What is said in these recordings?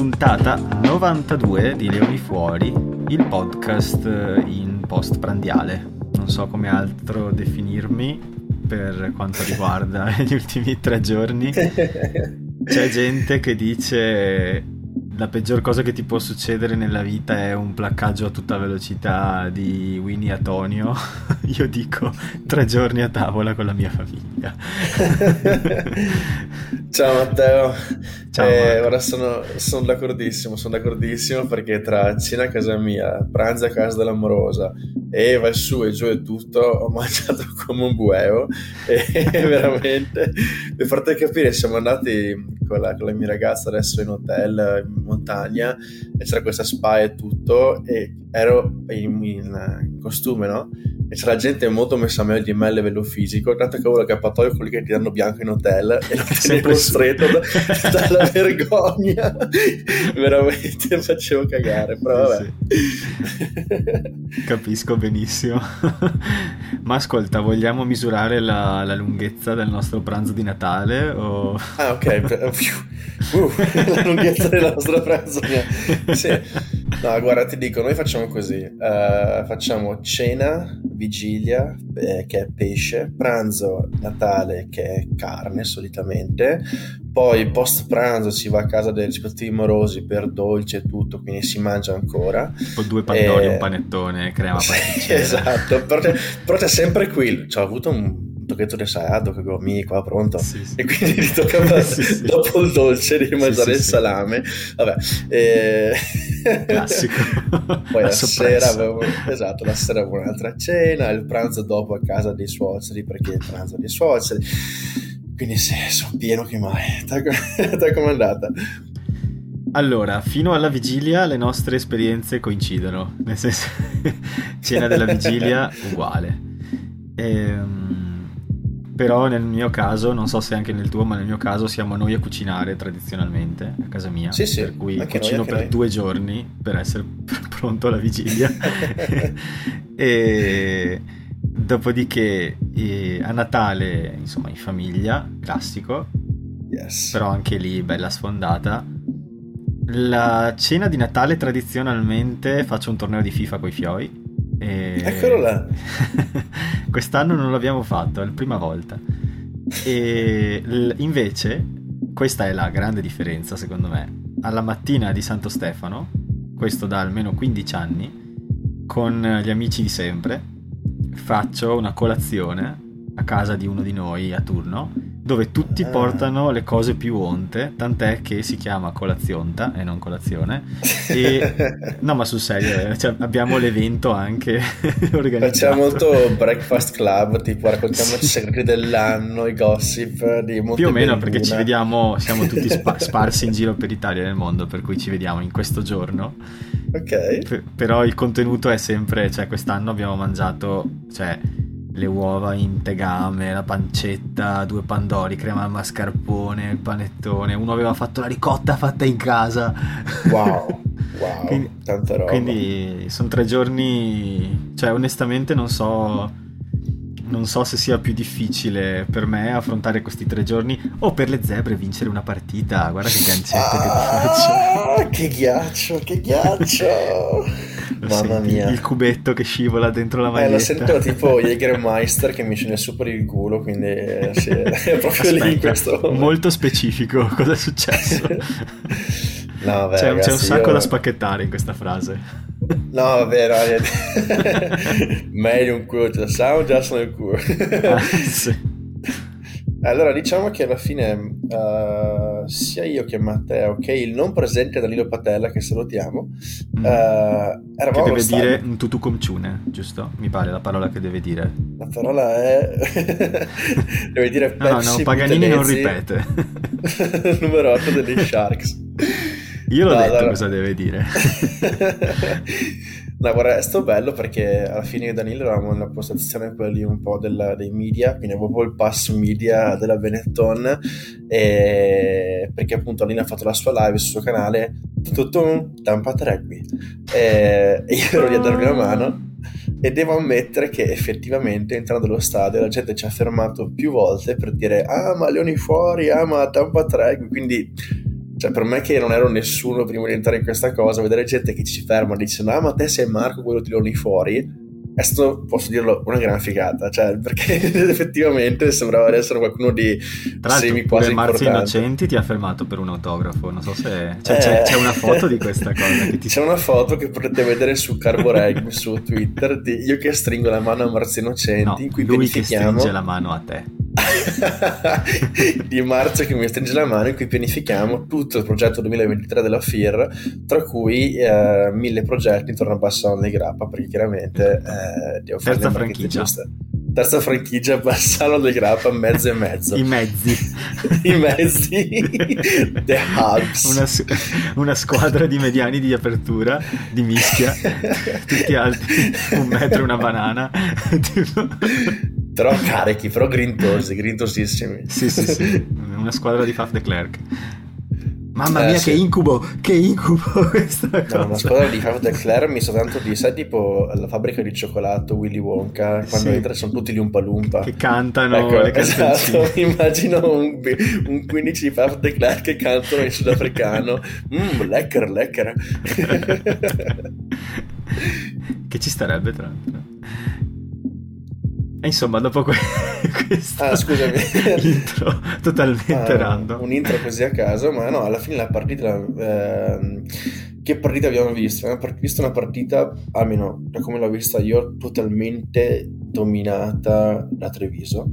puntata 92 di Leoni Fuori, il podcast in post prandiale. Non so come altro definirmi per quanto riguarda gli ultimi tre giorni. C'è gente che dice la peggior cosa che ti può succedere nella vita è un placcaggio a tutta velocità di Winnie Antonio. Io dico tre giorni a tavola con la mia famiglia. Ciao Matteo. Ciao, eh, ora sono, sono, d'accordissimo, sono d'accordissimo perché tra cena a casa mia, pranzo a casa dell'amorosa e vai su e giù e tutto, ho mangiato come un bueo e veramente per farti capire siamo andati con la, con la mia ragazza adesso in hotel in montagna e c'era questa spa e tutto e ero in, in, in costume, no? e c'è la gente molto messa meglio di me a livello fisico, tanto che avevo l'accappatoio quelli che ti danno bianco in hotel e lo tenevo stretto da, dalla vergogna, veramente facevo cagare, però vabbè. Sì. Capisco benissimo. Ma ascolta, vogliamo misurare la, la, lunghezza del nostro pranzo di Natale? O... Ah ok, uh, la lunghezza del nostro pranzo. Sì. No, guarda, ti dico, noi facciamo così, uh, facciamo cena vigilia eh, che è pesce, pranzo Natale che è carne solitamente, poi post pranzo si va a casa dei rispettivi morosi per dolce e tutto, quindi si mangia ancora. Tipo due pandori, e... un panettone, crema pasticcera. esatto, però c'è, sempre qui, ci ho avuto un tocchetto di salato che mi qua pronto. Sì, sì. e quindi ti tocca sì, dopo il dolce di mangiare il salame. Vabbè e... classico. poi la, la sera avevo esatto la sera avevo un'altra cena il pranzo dopo a casa dei suoceri perché il pranzo dei suoceri quindi sì sono pieno che mai te com'è andata? Allora, fino alla vigilia le nostre esperienze coincidono, nel senso, cena della vigilia uguale. Ehm, però nel mio caso, non so se anche nel tuo, ma nel mio caso siamo noi a cucinare tradizionalmente a casa mia. Sì, sì. Per cui cucino noi, per noi. due giorni per essere pronto alla vigilia. e dopodiché eh, a Natale, insomma, in famiglia, classico. Yes. Però anche lì bella sfondata. La cena di Natale tradizionalmente faccio un torneo di FIFA con i fioi e... Eccolo là. Quest'anno non l'abbiamo fatto, è la prima volta. E l- invece, questa è la grande differenza secondo me. Alla mattina di Santo Stefano, questo da almeno 15 anni, con gli amici di sempre, faccio una colazione a casa di uno di noi a turno dove tutti ah. portano le cose più onte, tant'è che si chiama colazionta e non colazione. E, no, ma sul serio, cioè, abbiamo l'evento anche organizzato. Facciamo molto breakfast club, tipo raccontiamo sì. i segreti dell'anno, i gossip di Monte Più o meno perché ci vediamo, siamo tutti spa- sparsi in giro per l'Italia e nel mondo, per cui ci vediamo in questo giorno. Ok. P- però il contenuto è sempre, cioè quest'anno abbiamo mangiato, cioè le uova in tegame, la pancetta, due pandori, crema al mascarpone, il panettone. Uno aveva fatto la ricotta fatta in casa. Wow, wow, quindi, tanta roba. Quindi sono tre giorni, cioè onestamente non so non so se sia più difficile per me affrontare questi tre giorni o per le zebre vincere una partita. Guarda che gancetto ah, che ti faccio. Che ghiaccio, che ghiaccio. Mamma mia. Il cubetto che scivola dentro la maglietta. Eh, lo sento tipo Jägermeister che mi scende su per il culo, quindi eh, sì, è proprio Aspetta, lì questo momento. Molto specifico, cosa è successo? no, vabbè, c'è, ragazzi, c'è un sacco io... da spacchettare in questa frase. No, vabbè, no, meglio un culo, cioè, sound già nel culo. ah, sì. Allora, diciamo che alla fine uh, sia io che Matteo che il non presente Danilo Patella, che salutiamo, mm. uh, eravamo Che deve dire un tutu comciune, giusto? Mi pare la parola che deve dire. La parola è... deve dire No, no, no, Paganini non ripete. Numero 8 degli Sharks. Io l'ho no, detto allora... cosa deve dire. No, guarda, è stato bello perché alla fine Danilo eravamo nella postazione quelli un po' del, dei media, quindi avevo il pass media della Benetton, e perché appunto Danilo ha fatto la sua live sul suo canale, tutto Tampa Rugby, e io ero lì a dargli una mano e devo ammettere che effettivamente entrando allo stadio la gente ci ha fermato più volte per dire ah ma Leoni fuori, ah ma Tampa Rugby, quindi Cioè, per me che non ero nessuno prima di entrare in questa cosa, vedere gente che ci ferma e dice, no, ma te sei Marco, quello tirano lì fuori, stato, posso dirlo, una gran figata, cioè, perché effettivamente sembrava essere qualcuno di Tra semi quasi Marzio Innocenti ti ha fermato per un autografo, non so se... Cioè, eh... c'è, c'è, una foto di questa cosa. Ti... C'è una foto che potete vedere su Carboreg, su Twitter, di io che stringo la mano a Marzio Innocenti, no, in cui lui che stringe la mano a te. di marzo che mi stringe la mano in cui pianifichiamo tutto il progetto 2023 della FIR tra cui eh, mille progetti intorno a Bassano di Grappa perché chiaramente eh, devo fare terza franchigia. terza franchigia Bassano del Grappa mezzo e mezzo. I mezzi. I mezzi. The hubs. Una, una, squadra di mediani di apertura di mischia. Tutti alti. Un metro e una banana. Però carichi, però grintosi, grintosissimi. Sì, sì, sì, una squadra di Faf de Klerk. Mamma eh, mia, sì. che incubo! Che incubo questa cosa! No, una squadra di Faf de Klerk mi sa tanto di, sai, tipo la fabbrica di cioccolato Willy Wonka, quando sì. entra sono tutti gli Umpa Lumpa. Che cantano ecco, le esatto, immagino un, un 15 di Faf de Klerk che cantano in sudafricano. Mmm, lecker, lecker. che ci starebbe, tra l'altro. E insomma, dopo que- questo ah, scusami. intro totalmente ah, random. Un intro così a caso, ma no, alla fine la partita... Eh, che partita abbiamo visto? Abbiamo visto una partita, almeno da come l'ho vista io, totalmente dominata da Treviso.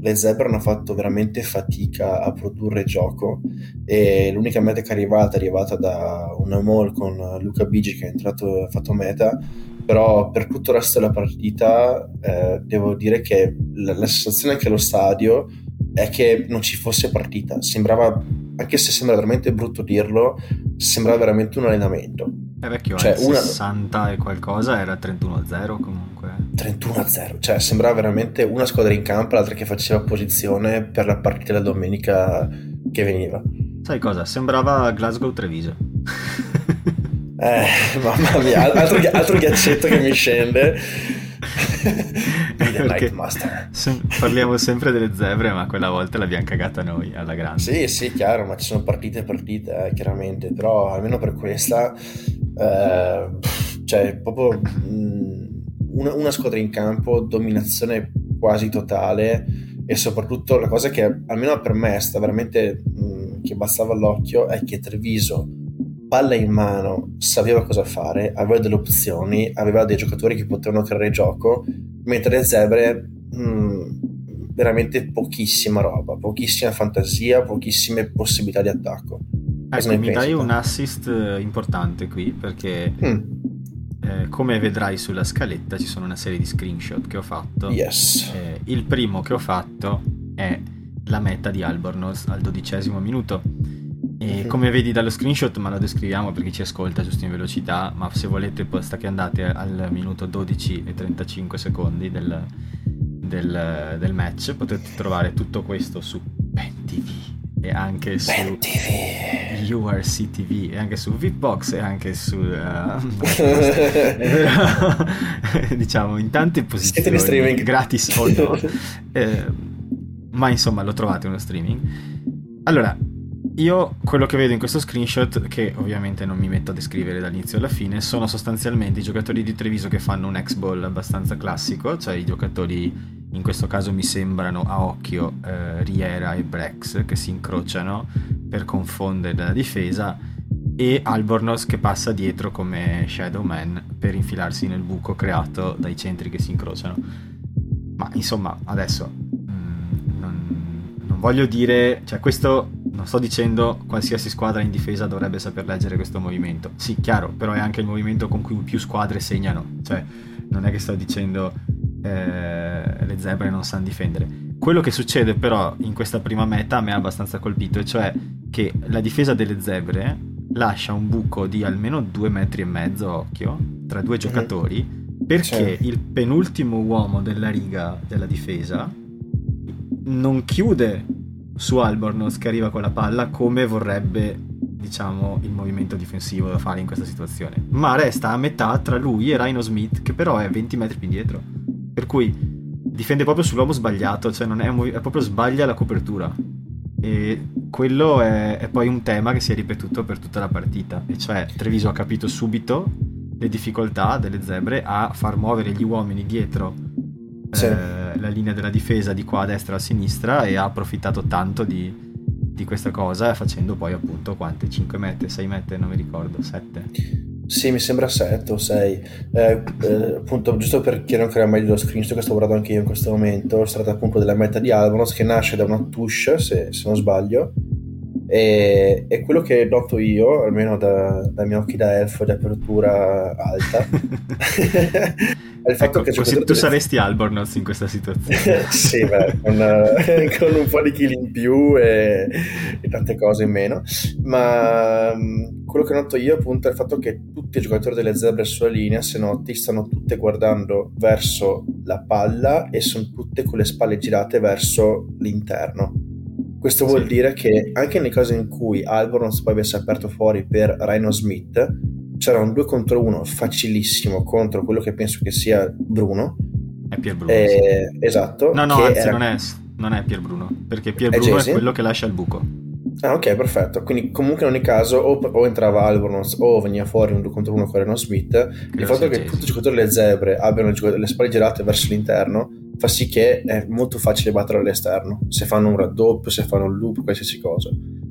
Le Zebre hanno fatto veramente fatica a produrre gioco e l'unica meta che è arrivata è arrivata da una mall con Luca Bigi che è entrato, ha fatto meta però per tutto il resto della partita eh, devo dire che la, la, sensazione che allo stadio è che non ci fosse partita, sembrava, anche se sembra veramente brutto dirlo, sembrava veramente un allenamento. È vecchio, cioè, una... 60 e qualcosa era 31-0 comunque. 31-0, cioè sembrava veramente una squadra in campo, l'altra che faceva posizione per la partita della domenica che veniva. Sai cosa? Sembrava Glasgow Treviso. Eh, mamma mia, altro, altro ghiaccetto che mi scende. Sem- parliamo sempre delle zebre, ma quella volta l'abbiamo cagata noi alla grande. Sì, sì, chiaro, ma ci sono partite e partite, eh, chiaramente, però almeno per questa, eh, cioè, proprio mh, mm, una, una, squadra in campo, dominazione quasi totale e soprattutto la cosa che almeno per me sta veramente mh, mm, che bastava all'occhio è che Treviso palla in mano, sapeva cosa fare, aveva delle opzioni, aveva dei giocatori che potevano creare gioco, mentre le zebre mh, mm, veramente pochissima roba, pochissima fantasia, pochissime possibilità di attacco. Ecco, mi dai un assist eh, importante qui perché mm. eh, come vedrai sulla scaletta ci sono una serie di screenshot che ho fatto. Yes. Eh, il primo che ho fatto è la meta di Albornoz al dodicesimo minuto e come vedi dallo screenshot, ma lo descriviamo perché ci ascolta giusto in velocità, ma se volete basta che andate al minuto 12 e 35 secondi del, del, del match, potete trovare tutto questo su Ben TV e anche su TV. URC TV e anche su VIPbox e anche su uh, diciamo in tante posizioni gratis o no eh, ma insomma lo trovate uno streaming. Allora io quello che vedo in questo screenshot, che ovviamente non mi metto a descrivere dall'inizio alla fine, sono sostanzialmente i giocatori di Treviso che fanno un X-Ball abbastanza classico, cioè i giocatori in questo caso mi sembrano a occhio eh, Riera e Brex che si incrociano per confondere la difesa e Albornoz che passa dietro come Shadow Man per infilarsi nel buco creato dai centri che si incrociano. Ma insomma, adesso mm, non voglio dire, cioè questo non sto dicendo qualsiasi squadra in difesa dovrebbe saper leggere questo movimento. Sì, chiaro, però è anche il movimento con cui più squadre segnano. Cioè, non è che sto dicendo eh, le zebre non sanno difendere. Quello che succede però in questa prima meta a me ha abbastanza colpito, e cioè che la difesa delle zebre lascia un buco di almeno due metri e mezzo, occhio, tra due mhm. giocatori, perché il penultimo uomo della riga della difesa non chiude su Albornoz che arriva con la palla come vorrebbe diciamo il movimento difensivo da fare in questa situazione. Ma resta a metà tra lui e Rhino Smith che però è 20 metri più indietro. Per cui difende proprio sull'uomo sbagliato cioè non è, un, è proprio sbaglia la copertura. E quello è, è, poi un tema che si è ripetuto per tutta la partita, e cioè Treviso ha capito subito le difficoltà delle zebre a far muovere gli uomini dietro sì. eh, la linea della difesa di qua a destra e a sinistra e ha approfittato tanto di, di questa cosa facendo poi appunto quante? 5 mette, 6 mette, non mi ricordo, 7? Sì, mi sembra 7 o 6. Eh, eh, appunto, giusto per chi non crea meglio lo screenshot che sto guardando anche io in questo momento, si tratta appunto della meta di Albonos che nasce da una touche, se, se non sbaglio, e, e, quello che noto io, almeno da, dai miei occhi da elfo di apertura alta, è il fatto ecco, che... Così tu saresti Albornoz in questa situazione. sì, beh, con, con, un po' di kill in più e, e, tante cose in meno. Ma mm, quello che noto io appunto è il fatto che tutti i giocatori delle zebre sulla linea, se noti, stanno tutte guardando verso la palla e sono tutte con le spalle girate verso l'interno questo vuol sì. dire che anche nei casi in cui Albornoz poi avesse aperto fuori per Rhino Smith, c'era un 2 contro 1 facilissimo contro quello che penso che sia Bruno. È Pier Bruno. Eh, sì. Esatto. No, no, anzi, era... non, è, non è Pier Bruno, perché Pier Bruno è, è quello che lascia il buco. Ah, ok, perfetto. Quindi, comunque, in ogni caso, o, o entrava Albornoz o veniva fuori un 2 contro 1 con Reno Smith. Il fatto che tutti i giocatori delle zebre abbiano le spalle girate verso l'interno fa sì che è molto facile battere all'esterno, se fanno un raddoppio, se fanno un loop, qualsiasi cosa.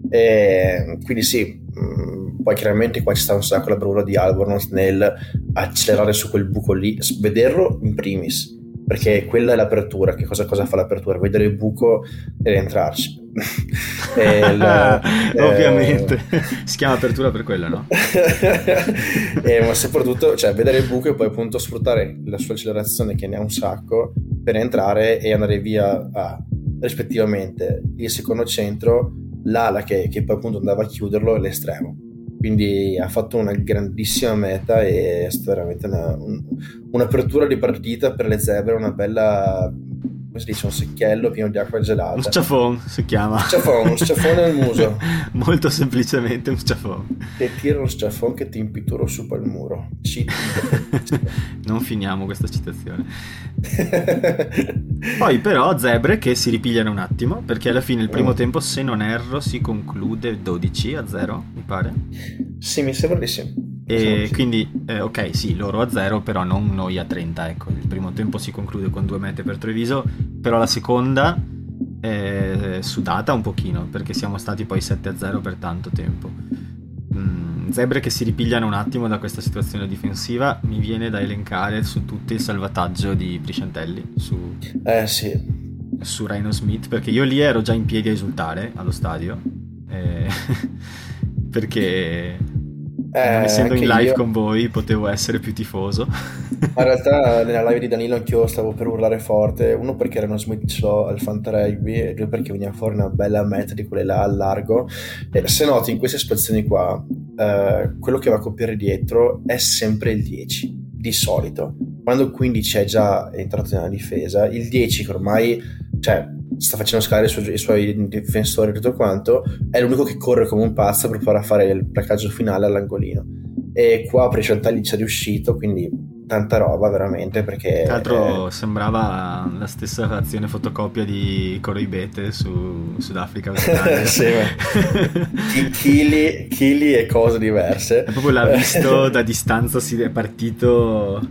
E quindi sì, mm, poi chiaramente qua ci sta un sacco la bravura di Albornoz nel accelerare su quel buco lì, vederlo in primis, perché quella è l'apertura, che cosa, cosa fa l'apertura? Vedere il buco ed entrarci. il, Ovviamente, eh... si chiama apertura per quello, no? eh, ma soprattutto, cioè, vedere il buco e poi appunto sfruttare la sua accelerazione che ne ha un sacco per entrare e andare via a rispettivamente il secondo centro, l'ala che, che poi appunto andava a chiuderlo e l'estremo. Quindi ha fatto una grandissima meta e è stata veramente una, un, un'apertura di partita per le zebre, una bella come si dice, un secchiello pieno di acqua gelata. Un sciafon si chiama. Un sciafon, un sciafone nel muso. Molto semplicemente un sciafon. E tira uno sciafon che ti impituro su per il muro. Non finiamo questa citazione. Poi però zebre che si ripigliano un attimo, perché alla fine il primo mm. tempo, se non erro, si conclude 12 a 0, mi pare. Sì, mi sembra di sì. E quindi, eh, ok, sì, loro a zero, però non noi a 30. Ecco, il primo tempo si conclude con due mete per Treviso, però la seconda è sudata un pochino, perché siamo stati poi 7 a 0 per tanto tempo. Mm, zebre che si ripigliano un attimo da questa situazione difensiva, mi viene da elencare su tutti il salvataggio di Brisciantelli su, eh, sì. su Rhino Smith, perché io lì ero già in piedi a esultare allo stadio. Eh, perché eh, non essendo in live io... con voi potevo essere più tifoso. In realtà nella live di Danilo anch'io stavo per urlare forte, uno perché erano Smith al Fanta Rugby e due perché veniva fuori una bella meta di quelle là al largo. E se noti in queste situazioni qua, eh, quello che va a copiare dietro è sempre il 10, di solito. Quando il 15 è già entrato nella difesa, il 10 che ormai, cioè sta facendo scalare i, suoi, i suoi difensori e tutto quanto, è l'unico che corre come un pazzo per provare a fare il placaggio finale all'angolino. E qua Precentagli ci è riuscito, quindi tanta roba veramente perché... Tra l'altro eh... sembrava la stessa azione fotocopia di Coroibete su Sudafrica sì, chili, chili e cose diverse. E proprio l'ha visto da distanza, si è partito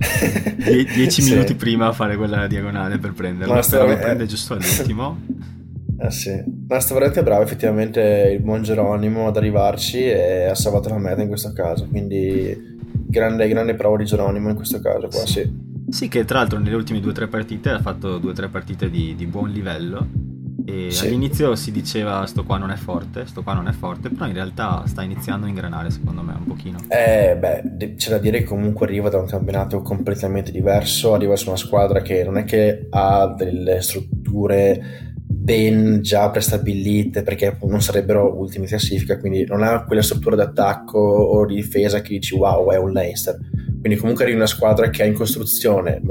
Die- dieci sì. minuti prima a fare quella diagonale per prenderlo, Ma però lo prende giusto all'ultimo. Eh sì, ma sta veramente bravo effettivamente il buon Geronimo ad arrivarci e ha salvato la meta in questo caso, quindi grande, grande prova di Geronimo in questo caso qua, sì. Sì, che tra l'altro nelle ultime due o tre partite ha fatto due o tre partite di, di buon livello e sì. all'inizio si diceva sto qua non è forte, sto qua non è forte, però in realtà sta iniziando a ingranare secondo me un pochino. Eh beh, c'è da dire che comunque arriva da un campionato completamente diverso, arriva su una squadra che non è che ha delle strutture ben già prestabilite perché non sarebbero ultimi in classifica, quindi non ha quella struttura d'attacco o di difesa che dici wow è un Leinster. Quindi comunque arriva una squadra che è in costruzione,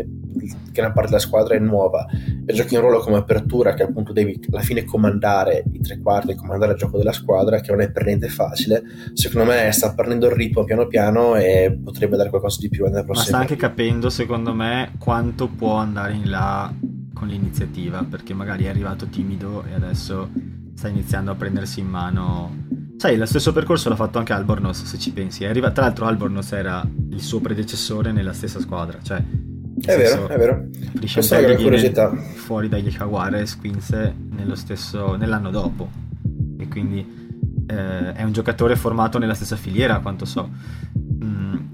gran parte della squadra è nuova e giochi un ruolo come apertura che appunto devi alla fine comandare i tre quarti, comandare il gioco della squadra che non è per niente facile, secondo me sta prendendo il ritmo piano piano e potrebbe dare qualcosa di più nella prossima. Ma sta anche capendo secondo me quanto può andare in là con l'iniziativa perché magari è arrivato timido e adesso sta iniziando a prendersi in mano. Sai, lo stesso percorso l'ha fatto anche Albornoz, se ci pensi. Arriva... Tra l'altro, Albornoz era il suo predecessore nella stessa squadra. Cioè, è vero, è vero. Questa è una curiosità. Fuori dagli Jaguares, nello stesso, nell'anno dopo. E quindi eh, è un giocatore formato nella stessa filiera, a quanto so.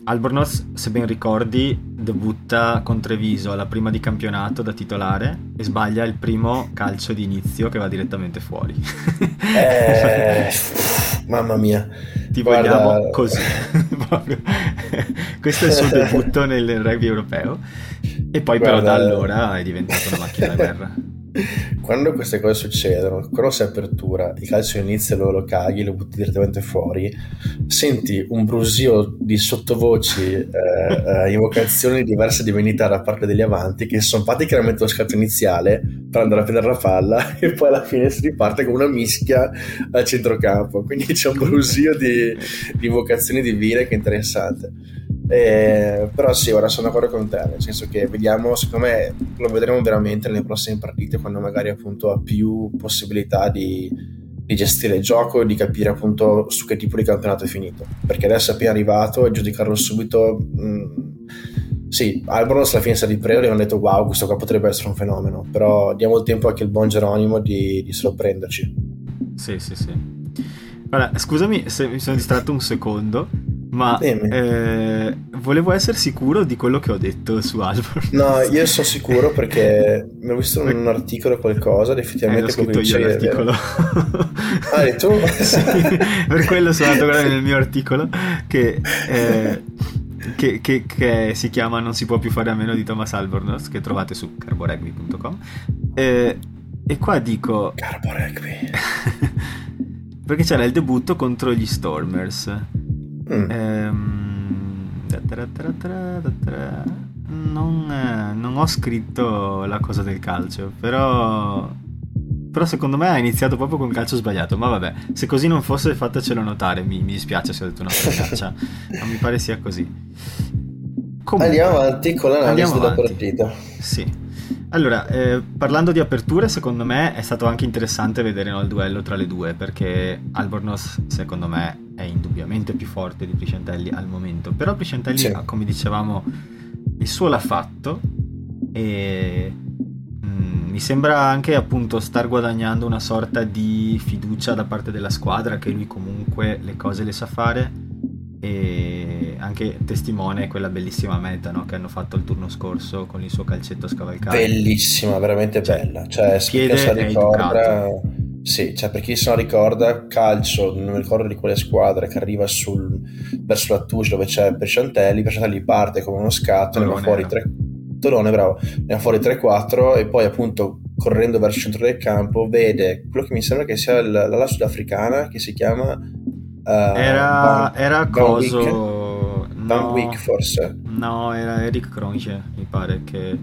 Albornoz, se ben ricordi, debutta con Treviso alla prima di campionato da titolare e sbaglia il primo calcio di inizio che va direttamente fuori. eh, mamma mia. Ti Guarda... vogliamo così. Questo è il suo debutto nel rugby europeo. E poi Guarda... però da allora è diventato una macchina da guerra. Quando queste cose succedono, quando sei apertura, il calcio inizia lo, lo caghi, lo butti direttamente fuori, senti un brusio di sottovoci, eh, eh, invocazioni diverse di venita da parte degli avanti che sono fatti chiaramente lo scatto iniziale per andare a prendere la palla e poi alla fine si riparte con una mischia al centrocampo. Quindi c'è un brusio di, di invocazioni divine che è interessante. Eh, però sì, ora sono d'accordo con te, nel senso che vediamo, secondo me lo vedremo veramente nelle prossime partite quando magari appunto ha più possibilità di, di gestire il gioco e di capire appunto su che tipo di campionato è finito. Perché adesso è appena arrivato e giudicarlo subito... Mh, mm, sì, Alboros alla fine ripreso e hanno detto wow, questo qua potrebbe essere un fenomeno, però diamo il tempo anche al buon Geronimo di, di sorprenderci. Sì, sì, sì. Allora, scusami se mi sono distratto un secondo, ma eh, volevo essere sicuro di quello che ho detto su Albor. No, io sono sicuro perché mi ho visto in un articolo qualcosa ed effettivamente eh, quello io l'articolo. ah, e tu? sì, per quello sono andato a guardare nel mio articolo che, eh, che, che, che, si chiama Non si può più fare a meno di Thomas Albornoz che trovate su carboregby.com eh, e qua dico... Carboregby. perché c'era il debutto contro gli Stormers Mm. Ehm, non, non, ho scritto la cosa del calcio, però, però secondo me ha iniziato proprio con calcio sbagliato. Ma vabbè, se così non fosse, fatecelo notare. Mi, mi dispiace se ho detto una frecciaccia, non mi pare sia così. Comunque, andiamo avanti con l'analisi della partita. Sì. Allora, eh, parlando di aperture, secondo me è stato anche interessante vedere no, il duello tra le due, perché Albornoz, secondo me, è indubbiamente più forte di Priscentelli al momento. Però Priscentelli, sì. come dicevamo, il suo l'ha fatto e mh, mm, mi sembra anche appunto star guadagnando una sorta di fiducia da parte della squadra, che lui comunque le cose le sa fare e anche testimone quella bellissima meta no? che hanno fatto il turno scorso con il suo calcetto scavalcato. Bellissima, veramente cioè, bella. Cioè, piede se ricorda... Sì, cioè per chi se non ricorda, calcio, non mi ricordo di quale squadra, che arriva sul, verso la touche dove c'è Pesciantelli, Pesciantelli parte come uno scatto, ne va fuori 3... Tolone, bravo, ne va fuori 3-4 e poi appunto correndo verso il centro del campo vede quello che mi sembra che sia la, la sudafricana che si chiama Uh, era, Van, era coso. Van no, Wick forse. No, era Eric Cronje, mi pare che,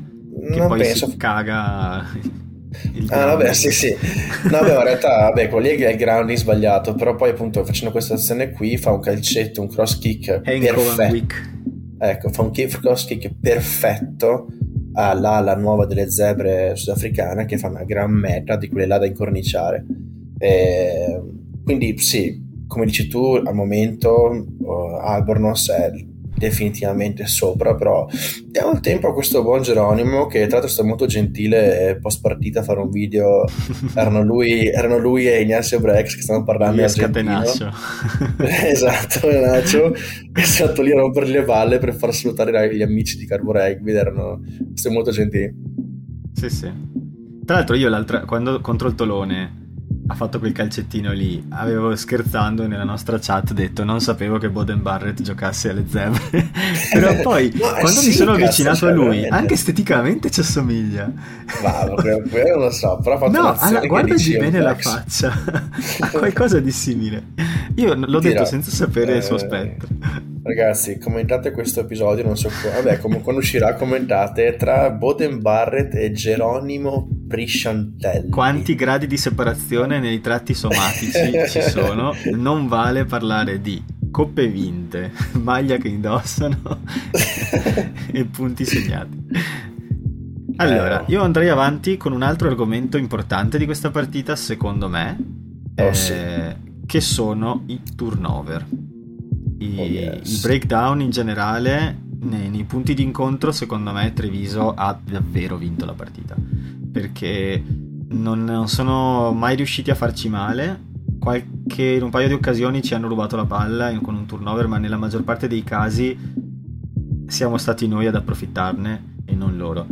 che non poi penso. si caga. ah, vabbè, sì, sì. No, beh, in realtà, vabbè, quello lì è il grounding sbagliato, però poi appunto facendo questa azione qui fa un calcetto, un cross kick perfetto. Ecco, fa un cross kick perfetto all'ala nuova delle zebre sudafricane che fa una gran meta di quelle là da incorniciare. E, quindi sì, come dici tu, al momento uh, Albornoz è definitivamente sopra, però diamo il tempo a questo buon Geronimo che tra l'altro è stato molto gentile post partita a fare un video, erano lui, erano lui e Ignazio Brex che stavano parlando di argentino. esatto, Nacho, è stato lì a rompergli le balle per far salutare gli amici di Carbo Rugby, erano molto gentili. Sì, sì. Tra l'altro io l'altra, quando contro il Tolone ha fatto quel calcettino lì. Avevo scherzando nella nostra chat detto non sapevo che Boden Barrett giocasse alle zebre. Però poi quando sì, mi sono avvicinato a lui, anche esteticamente ci assomiglia. Ma non lo so, però ha fatto No, alla, guardagli bene la faccia. ha qualcosa di simile. Io l'ho Dirò, detto senza sapere eh, il suo eh, spettro. Ragazzi, commentate questo episodio, non so. Vabbè, come quando uscirà, commentate tra Boden Barrett e Geronimo Prisciantelli. Quanti gradi di separazione nei tratti somatici ci sono? Non vale parlare di coppe vinte, maglia che indossano e punti segnati. Allora, eh. io andrei avanti con un altro argomento importante di questa partita, secondo me, oh, eh, sì. che sono i turnover. I, oh, yes. I, breakdown in generale, nei, nei punti di incontro, secondo me Treviso ha davvero vinto la partita. Perché non, non sono mai riusciti a farci male. Qualche, in un paio di occasioni ci hanno rubato la palla con un turnover, ma nella maggior parte dei casi siamo stati noi ad approfittarne e non loro.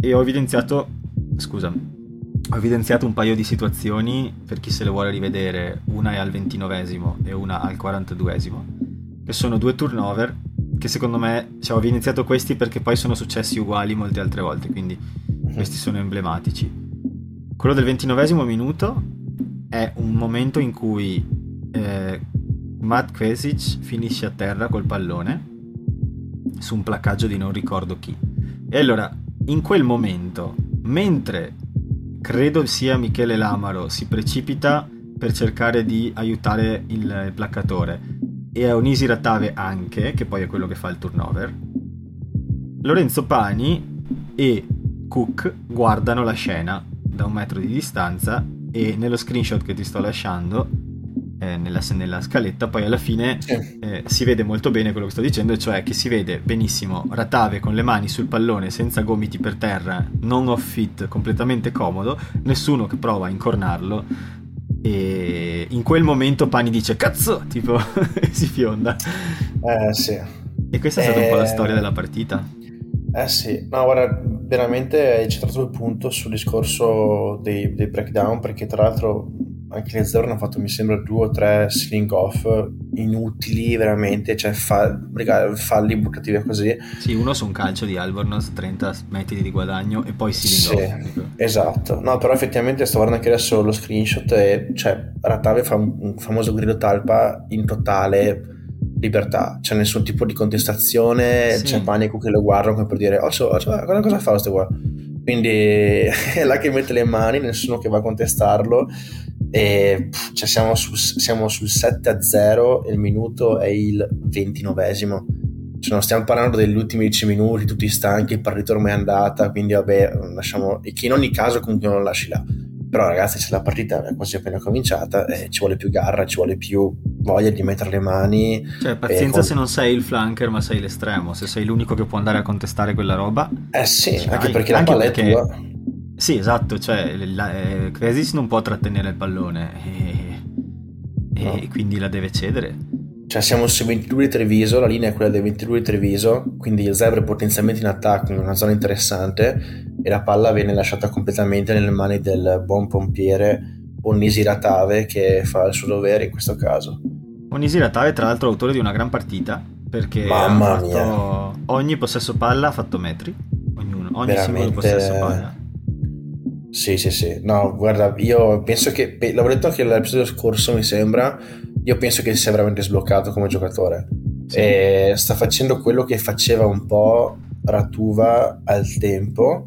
E ho evidenziato, scusa, ho evidenziato un paio di situazioni per chi se le vuole rivedere, una è al 29esimo e una al 42esimo, che sono due turnover che secondo me, cioè, ho evidenziato questi perché poi sono successi uguali molte altre volte, quindi. Questi sono emblematici. Quello del 29 minuto è un momento in cui eh, Matt Kvesic finisce a terra col pallone su un placcaggio di non ricordo chi. E allora, in quel momento, mentre credo sia Michele Lamaro si precipita per cercare di aiutare il placcatore e Onisi Ratave anche, che poi è quello che fa il turnover, Lorenzo Pani e Cook guardano la scena da un metro di distanza e nello screenshot che ti sto lasciando eh, nella, nella, scaletta poi alla fine eh, si vede molto bene quello che sto dicendo cioè che si vede benissimo Ratave con le mani sul pallone senza gomiti per terra non off fit completamente comodo nessuno che prova a incornarlo e in quel momento Pani dice cazzo! tipo si fionda. Eh sì. E questa è stata eh... un po' la storia della partita eh sì, no, guarda, veramente hai centrato il punto sul discorso dei, dei breakdown, perché tra l'altro anche le zero hanno fatto, mi sembra, due o tre sling off inutili, veramente, cioè fa, falli buttati via così. Sì, uno su un calcio di Albornoz, 30 metri di guadagno e poi sling sì, off. Esatto, no, però effettivamente sto guardando anche adesso lo screenshot e, cioè, Ratave fa un, un famoso grido talpa in totale libertà, c'è nessun tipo di contestazione, sì. c'è panico che lo guardano come per dire, oh, so, cioè, cosa fa questo qua? Quindi è là che mette le mani, nessuno che va a contestarlo e cioè, siamo, su, siamo, sul 7 a 0 e il minuto è il 29esimo. Cioè, non stiamo parlando degli ultimi 10 minuti, tutti stanchi, il partito ormai è andata, quindi vabbè, lasciamo... E che in ogni caso comunque non lo lasci là. Però ragazzi, se la partita è quasi appena cominciata, eh, ci vuole più garra, ci vuole più voglia di mettere le mani. Cioè, pazienza con... se non sei il flanker, ma sei l'estremo. Se sei l'unico che può andare a contestare quella roba. Eh sì, cioè, anche perché la palla perché... è tua. Sì, esatto, cioè la, eh, Kresis non può trattenere il pallone e, no. e quindi la deve cedere. Cioè siamo su 22 di Treviso, la linea è quella del 22 di Treviso, quindi il Zebra è potenzialmente in attacco in una zona interessante e la palla viene lasciata completamente nelle mani del buon pompiere Onisi Ratave che fa il suo dovere in questo caso. Onisi Ratave tra l'altro autore di una gran partita perché Mamma mia. ogni possesso palla ha fatto metri, ognuno, ogni Veramente... singolo possesso palla. Sì, sì, sì. No, guarda, io penso che, l'avevo detto anche l'episodio scorso, mi sembra, io penso che sia veramente sbloccato come giocatore. Sì. E sta facendo quello che faceva un po' Ratuva al tempo,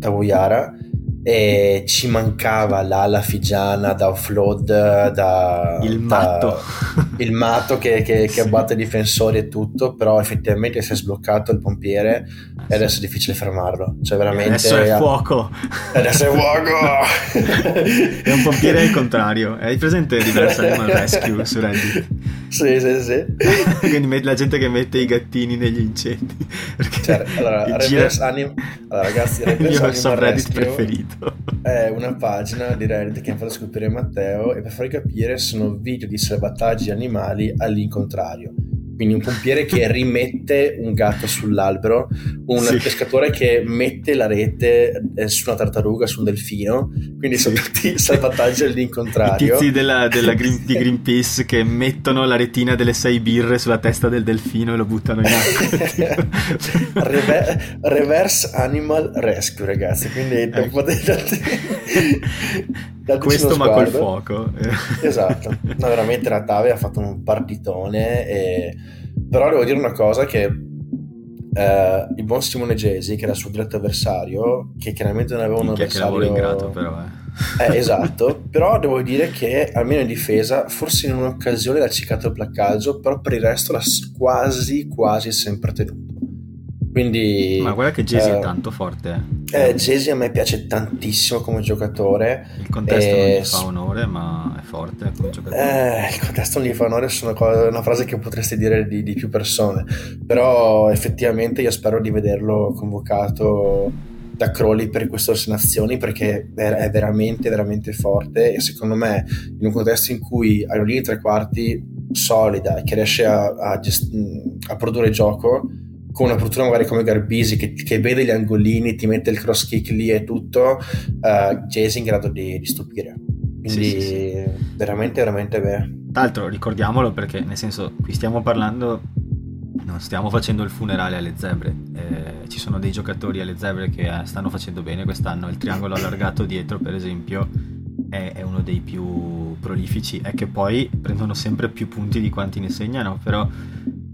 Tavoyara, e ci mancava l'ala figiana da offload da il matto, da, il matto che, che, che sì. abbatte i difensori e tutto però effettivamente si è sbloccato il pompiere e adesso è difficile fermarlo. Cioè veramente adesso è fuoco. Adesso è fuoco. È un pompiere al contrario. Hai presente diverse Animal Rescue su Reddit? Sì sì sì. La gente che mette i gattini negli incendi. Cioè, allora, gira... anim... allora ragazzi il mio Reddit preferito. è una pagina di Reddit che ha fatto scoprire Matteo e per farvi capire sono video di salvataggi animali all'incontrario quindi un pompiere che rimette un gatto sull'albero, un sì. pescatore che mette la rete eh, su una tartaruga, su un delfino, quindi sono tutti salvataggi all'incontrario. I tizi della, della Green, di Greenpeace che mettono la retina delle sei birre sulla testa del delfino e lo buttano in acqua. Rever- reverse Animal Rescue, ragazzi, quindi ecco. potete... Questo ma col fuoco. esatto, no, veramente la Tave ha fatto un partitone, e... però devo dire una cosa che eh, il buon Simone Gesi, che era il suo diretto avversario, che chiaramente non aveva un Minchia avversario... Che ingrato però, eh. eh. esatto, però devo dire che almeno in difesa, forse in un'occasione l'ha ciccato il placcaggio, però per il resto l'ha quasi quasi sempre tenuto Quindi, Ma guarda che Jay uh, è tanto forte. Eh, Jay a me piace tantissimo come giocatore. Il contesto e... non gli fa onore, ma è forte come giocatore. Eh, il contesto non gli fa onore è una frase che potresti dire di, di più persone. Però effettivamente io spero di vederlo convocato da Crowley per queste nazioni perché è veramente veramente forte e secondo me in un contesto in cui hai una linea di tre quarti solida che riesce a, a, gest- a produrre gioco con una apertura magari come Garbisi che, che, vede gli angolini, ti mette il cross kick lì e tutto, uh, Jay è in grado di, di stupire. Quindi sì, sì, sì. veramente, veramente bene. Tra l'altro ricordiamolo perché nel senso qui stiamo parlando, non stiamo facendo il funerale alle zebre, eh, ci sono dei giocatori alle zebre che eh, stanno facendo bene quest'anno, il triangolo allargato dietro per esempio è, è, uno dei più prolifici, è che poi prendono sempre più punti di quanti ne segnano, però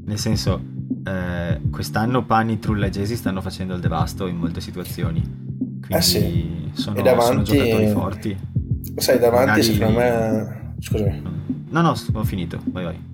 nel senso eh, quest'anno Pani, Trulla e Jesi stanno facendo il devasto in molte situazioni, quindi eh sì. sono, davanti, sono, giocatori forti. Sai, davanti Magari... secondo me... Scusami. No, no, ho finito, vai vai.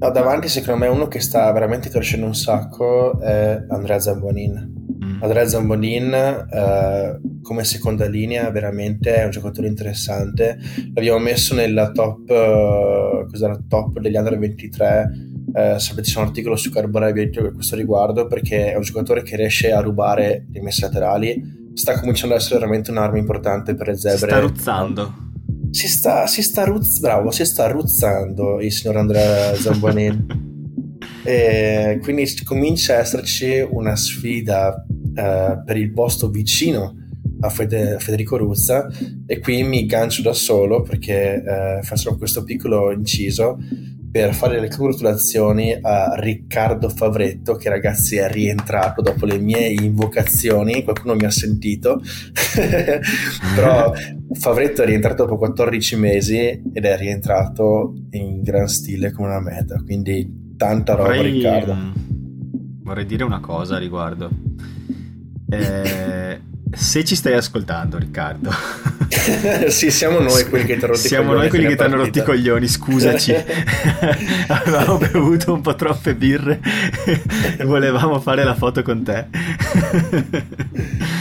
No, davanti secondo me uno che sta veramente crescendo un sacco è Andrea Zambonin. Mm. Andrea Zambonin eh, come seconda linea veramente è un giocatore interessante. L'abbiamo messo nella top, uh, cos'era, top degli under 23. Eh, sapete c'è un articolo su Carbonario a questo riguardo perché è un giocatore che riesce a rubare le messe laterali. Sta cominciando ad essere veramente un'arma importante per le zebre. Si sta ruzzando. Si sta, si sta ruzz, bravo, si sta ruzzando il signor Andrea Zambonin. e quindi comincia a esserci una sfida eh, per il posto vicino a, Fede, Federico Ruzza e qui mi gancio da solo perché eh, faccio questo piccolo inciso per fare le congratulazioni a Riccardo Favretto che ragazzi è rientrato dopo le mie invocazioni qualcuno mi ha sentito. Però Favretto è rientrato dopo 14 mesi ed è rientrato in gran stile come una meta quindi tanta roba vorrei, Riccardo. vorrei dire una cosa a riguardo. Eh, se ci stai ascoltando, Riccardo, sì, siamo noi quelli che ti hanno rotti i Siamo noi quelli che ti hanno rotti i coglioni, scusaci. Avevamo bevuto un po' troppe birre e volevamo fare la foto con te.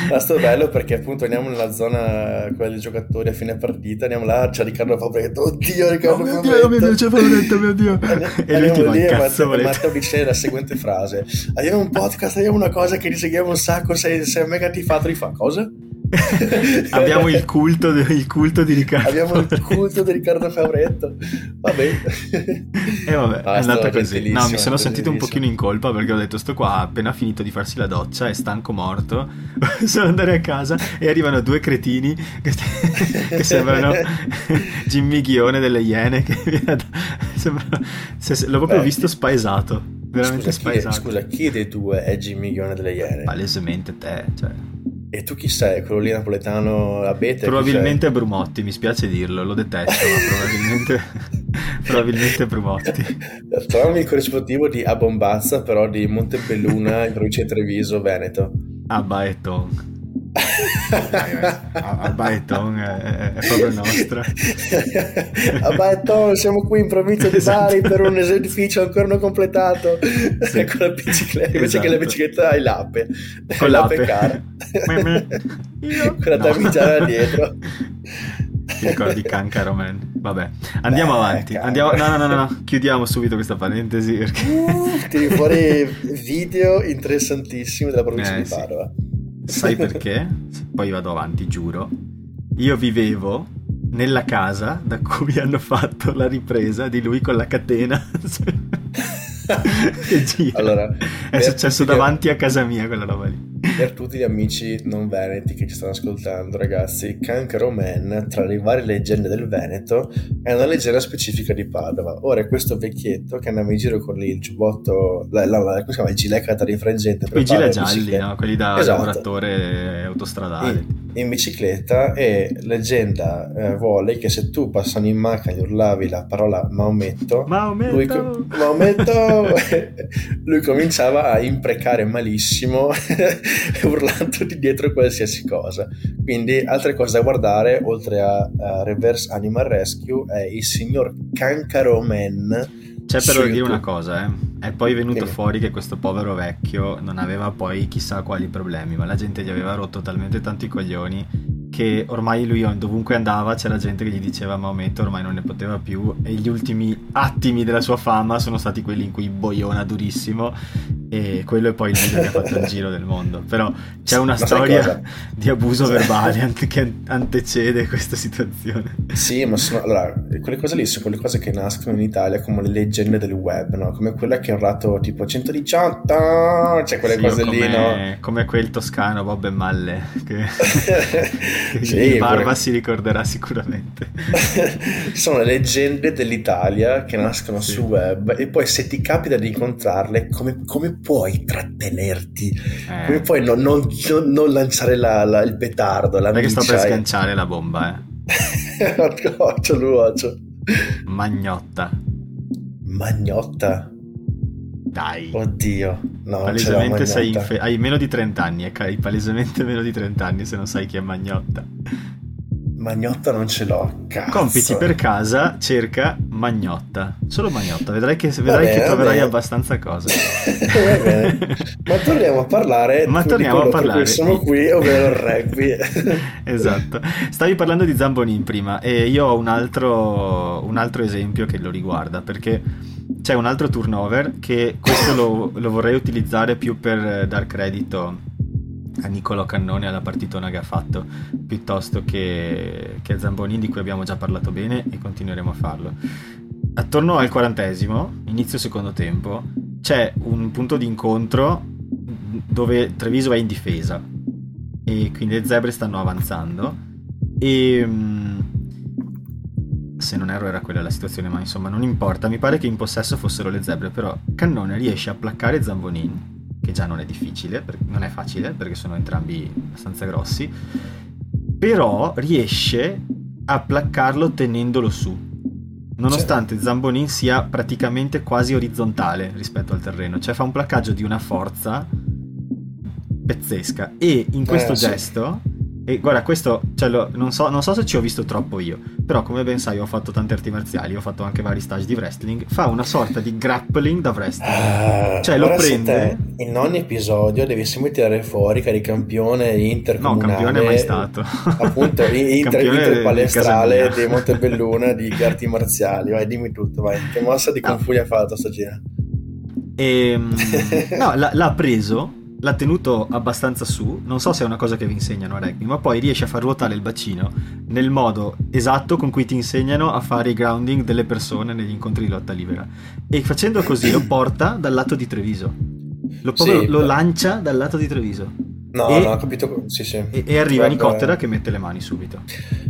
Ma sto bello perché appunto andiamo nella zona quella dei giocatori a fine partita, andiamo là, c'è Riccardo Fabretto, oddio Riccardo oh, mio Dio, oh mio Dio, c'è Fabretto, mio Dio. E andiamo lì e Matteo, Matteo dice la seguente frase, abbiamo un podcast, abbiamo una cosa che ti seguiamo un sacco, sei, sei mega tifato, rifà, cosa? Abbiamo il culto, il culto, di Riccardo. Abbiamo il culto di Riccardo Fabretto. Vabbè. E vabbè, ah, è andata così. No, mi sono sentito un pochino in colpa perché ho detto sto qua ha appena finito di farsi la doccia, è stanco morto. sono andare a casa e arrivano due cretini che, che sembrano Jimmy Ghione delle Iene che sembrano... l'ho proprio Beh, visto spaesato. Veramente scusa, spaesato. Chi è, scusa, chi dei due è Jimmy Ghione delle Iene? Palesemente te, cioè e tu chi sei? Quello lì napoletano abete? Probabilmente Brumotti, mi spiace dirlo, lo detesto, ma probabilmente, probabilmente Brumotti. Trovami il corrispettivo di Abombazza, però di Montebelluna, in provincia di Treviso, Veneto. Ah, Baeton. A Baeton è, è, proprio nostra. A Baeton siamo qui in provincia di Bari esatto. per un edificio ancora non completato. Sì. con la bicicletta invece esatto. che la bicicletta hai l'ape. Con l'ape, cara. Con la damigiana dietro. Ti ricordi Cancaro Man vabbè. Andiamo Beh, avanti. andiamo, no, no no no. Chiudiamo subito questa parentesi perché... uh, tiri fuori video interessantissimi della provincia eh, di Padova. sì. Sai perché? Poi vado avanti, giuro. Io vivevo nella casa da cui hanno fatto la ripresa di lui con la catena. che gira. Allora, è successo davanti a casa mia quella roba lì per tutti gli amici non veneti che ci stanno ascoltando, ragazzi, Cancro Man, tra le varie leggende del Veneto, è una leggenda specifica di Padova. Ora è questo vecchietto che andava in giro con il giubbotto, la, la, la, come si chiama, il gilet rifrangente. I gilet gialli, no? quelli da esatto. lavoratore autostradale. In, in bicicletta e leggenda eh, vuole che se tu passando in macchina gli urlavi la parola Maometto, Maometto, lui, Maometto, lui cominciava a imprecare malissimo urlando di dietro qualsiasi cosa. Quindi altre cose da guardare oltre a, a Reverse Animal Rescue è il signor Cancaro Man C'è però da dire una cosa, eh. È poi venuto Quindi. fuori che questo povero vecchio non aveva poi chissà quali problemi, ma la gente gli aveva rotto talmente tanto i coglioni che ormai lui dovunque andava c'era gente che gli diceva Maometto ormai non ne poteva più. E gli ultimi attimi della sua fama sono stati quelli in cui boiona durissimo e quello è poi il video che ha fatto il giro del mondo. Però c'è una ma storia di abuso verbale che antecede questa situazione. Sì ma sono allora quelle cose lì sono quelle cose che nascono in Italia come le leggende del web no? come quella che ha urlato tipo 118 cioè quelle sì, cose come, lì no? come quel toscano Bob e Malle che sì, Barba pure... si ricorderà sicuramente sono le leggende dell'Italia che nascono sì. sul web e poi se ti capita di incontrarle come, come puoi trattenerti? Eh. Come puoi non, non, non, lanciare la, la, il petardo? La Perché sto per sganciare la bomba, eh. occhio, l'uocio. Magnotta. Magnotta? Dai. Oddio. No, palesemente sei infe- hai meno di 30 anni, ecco, hai palesemente meno di 30 anni se non sai chi è Magnotta. Magnotta non ce l'ho, cazzo. Compiti per casa, cerca Magnotta. Solo Magnotta, vedrai che, vedrai bene, che troverai abbastanza cose. Ma torniamo a parlare Ma torniamo a parlare. Siamo qui, ovvero il rugby. esatto. Stavi parlando di Zambonin prima e io ho un altro, un altro esempio che lo riguarda perché c'è un altro turnover che questo lo, lo vorrei utilizzare più per dar credito a Niccolò Cannone alla partitona che ha fatto piuttosto che, che a Zambonin di cui abbiamo già parlato bene e continueremo a farlo. Attorno al quarantesimo inizio secondo tempo c'è un punto di incontro dove Treviso è in difesa e quindi le zebre stanno avanzando e mm, se non erro era quella la situazione ma insomma non importa mi pare che in possesso fossero le zebre però Cannone riesce a placcare Zambonin che già non è difficile, non è facile perché sono entrambi abbastanza grossi, però riesce a placcarlo tenendolo su. Nonostante certo. Zambonin sia praticamente quasi orizzontale rispetto al terreno, cioè fa un placcaggio di una forza pazzesca e in questo eh, gesto sì e guarda, questo cioè, lo, non, so, non, so, se ci ho visto troppo io, però come ben sai ho fatto tante arti marziali, ho fatto anche vari stage di wrestling, fa una sorta di grappling da wrestling. Uh, cioè lo prende... in ogni episodio devi sempre tirare fuori che eri campione intercomunale. No, campione mai stato. Appunto, inter, inter palestrale di Montebelluna di arti marziali. Vai, dimmi tutto, vai. Che mossa di Fu gli ha fatto stagione? E, ehm, no, l'ha preso l'ha tenuto abbastanza su, non so se è una cosa che vi insegnano a rugby, ma poi riesce a far ruotare il bacino nel modo esatto con cui ti insegnano a fare i grounding delle persone negli incontri di lotta libera. E facendo così lo porta dal lato di Treviso. Lo, sì, lo lancia dal lato di Treviso. No, e, no, ho capito. Sì, sì. E, e arriva Guarda... Nicottera che mette le mani subito.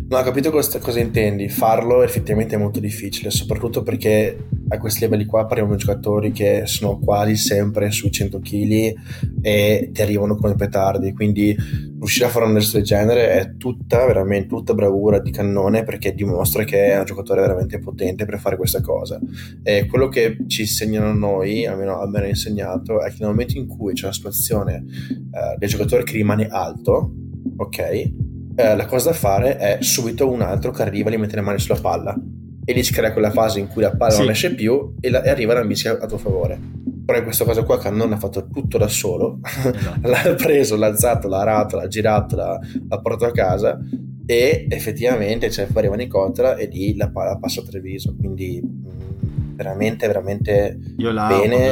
No, ho capito cosa, cosa intendi. Farlo effettivamente è molto difficile, soprattutto perché a questi livelli qua parliamo di giocatori che sono quasi sempre sui 100 kg e ti arrivano come petardi. Quindi riuscire a fare un gesto del genere è tutta, veramente tutta bravura di cannone perché dimostra che è un giocatore veramente potente per fare questa cosa. E quello che ci insegnano noi, almeno a me hanno insegnato, è che nel momento in cui c'è una situazione eh, del giocatore che rimane alto, ok? Eh, la cosa da fare è subito un altro che arriva e gli mette le mani sulla palla e lì si crea quella fase in cui la palla sì. non esce più e, la, e arriva la mischia a tuo favore. Però in questa cosa qua Cannon ha fatto tutto da solo, esatto. l'ha preso, l'ha alzato, l'ha arato, l'ha girato, l'ha, l'ha portato a casa e effettivamente cioè, poi arriva Nicotra e lì la palla passa a Treviso, quindi mh, veramente, veramente Io l'ho bene.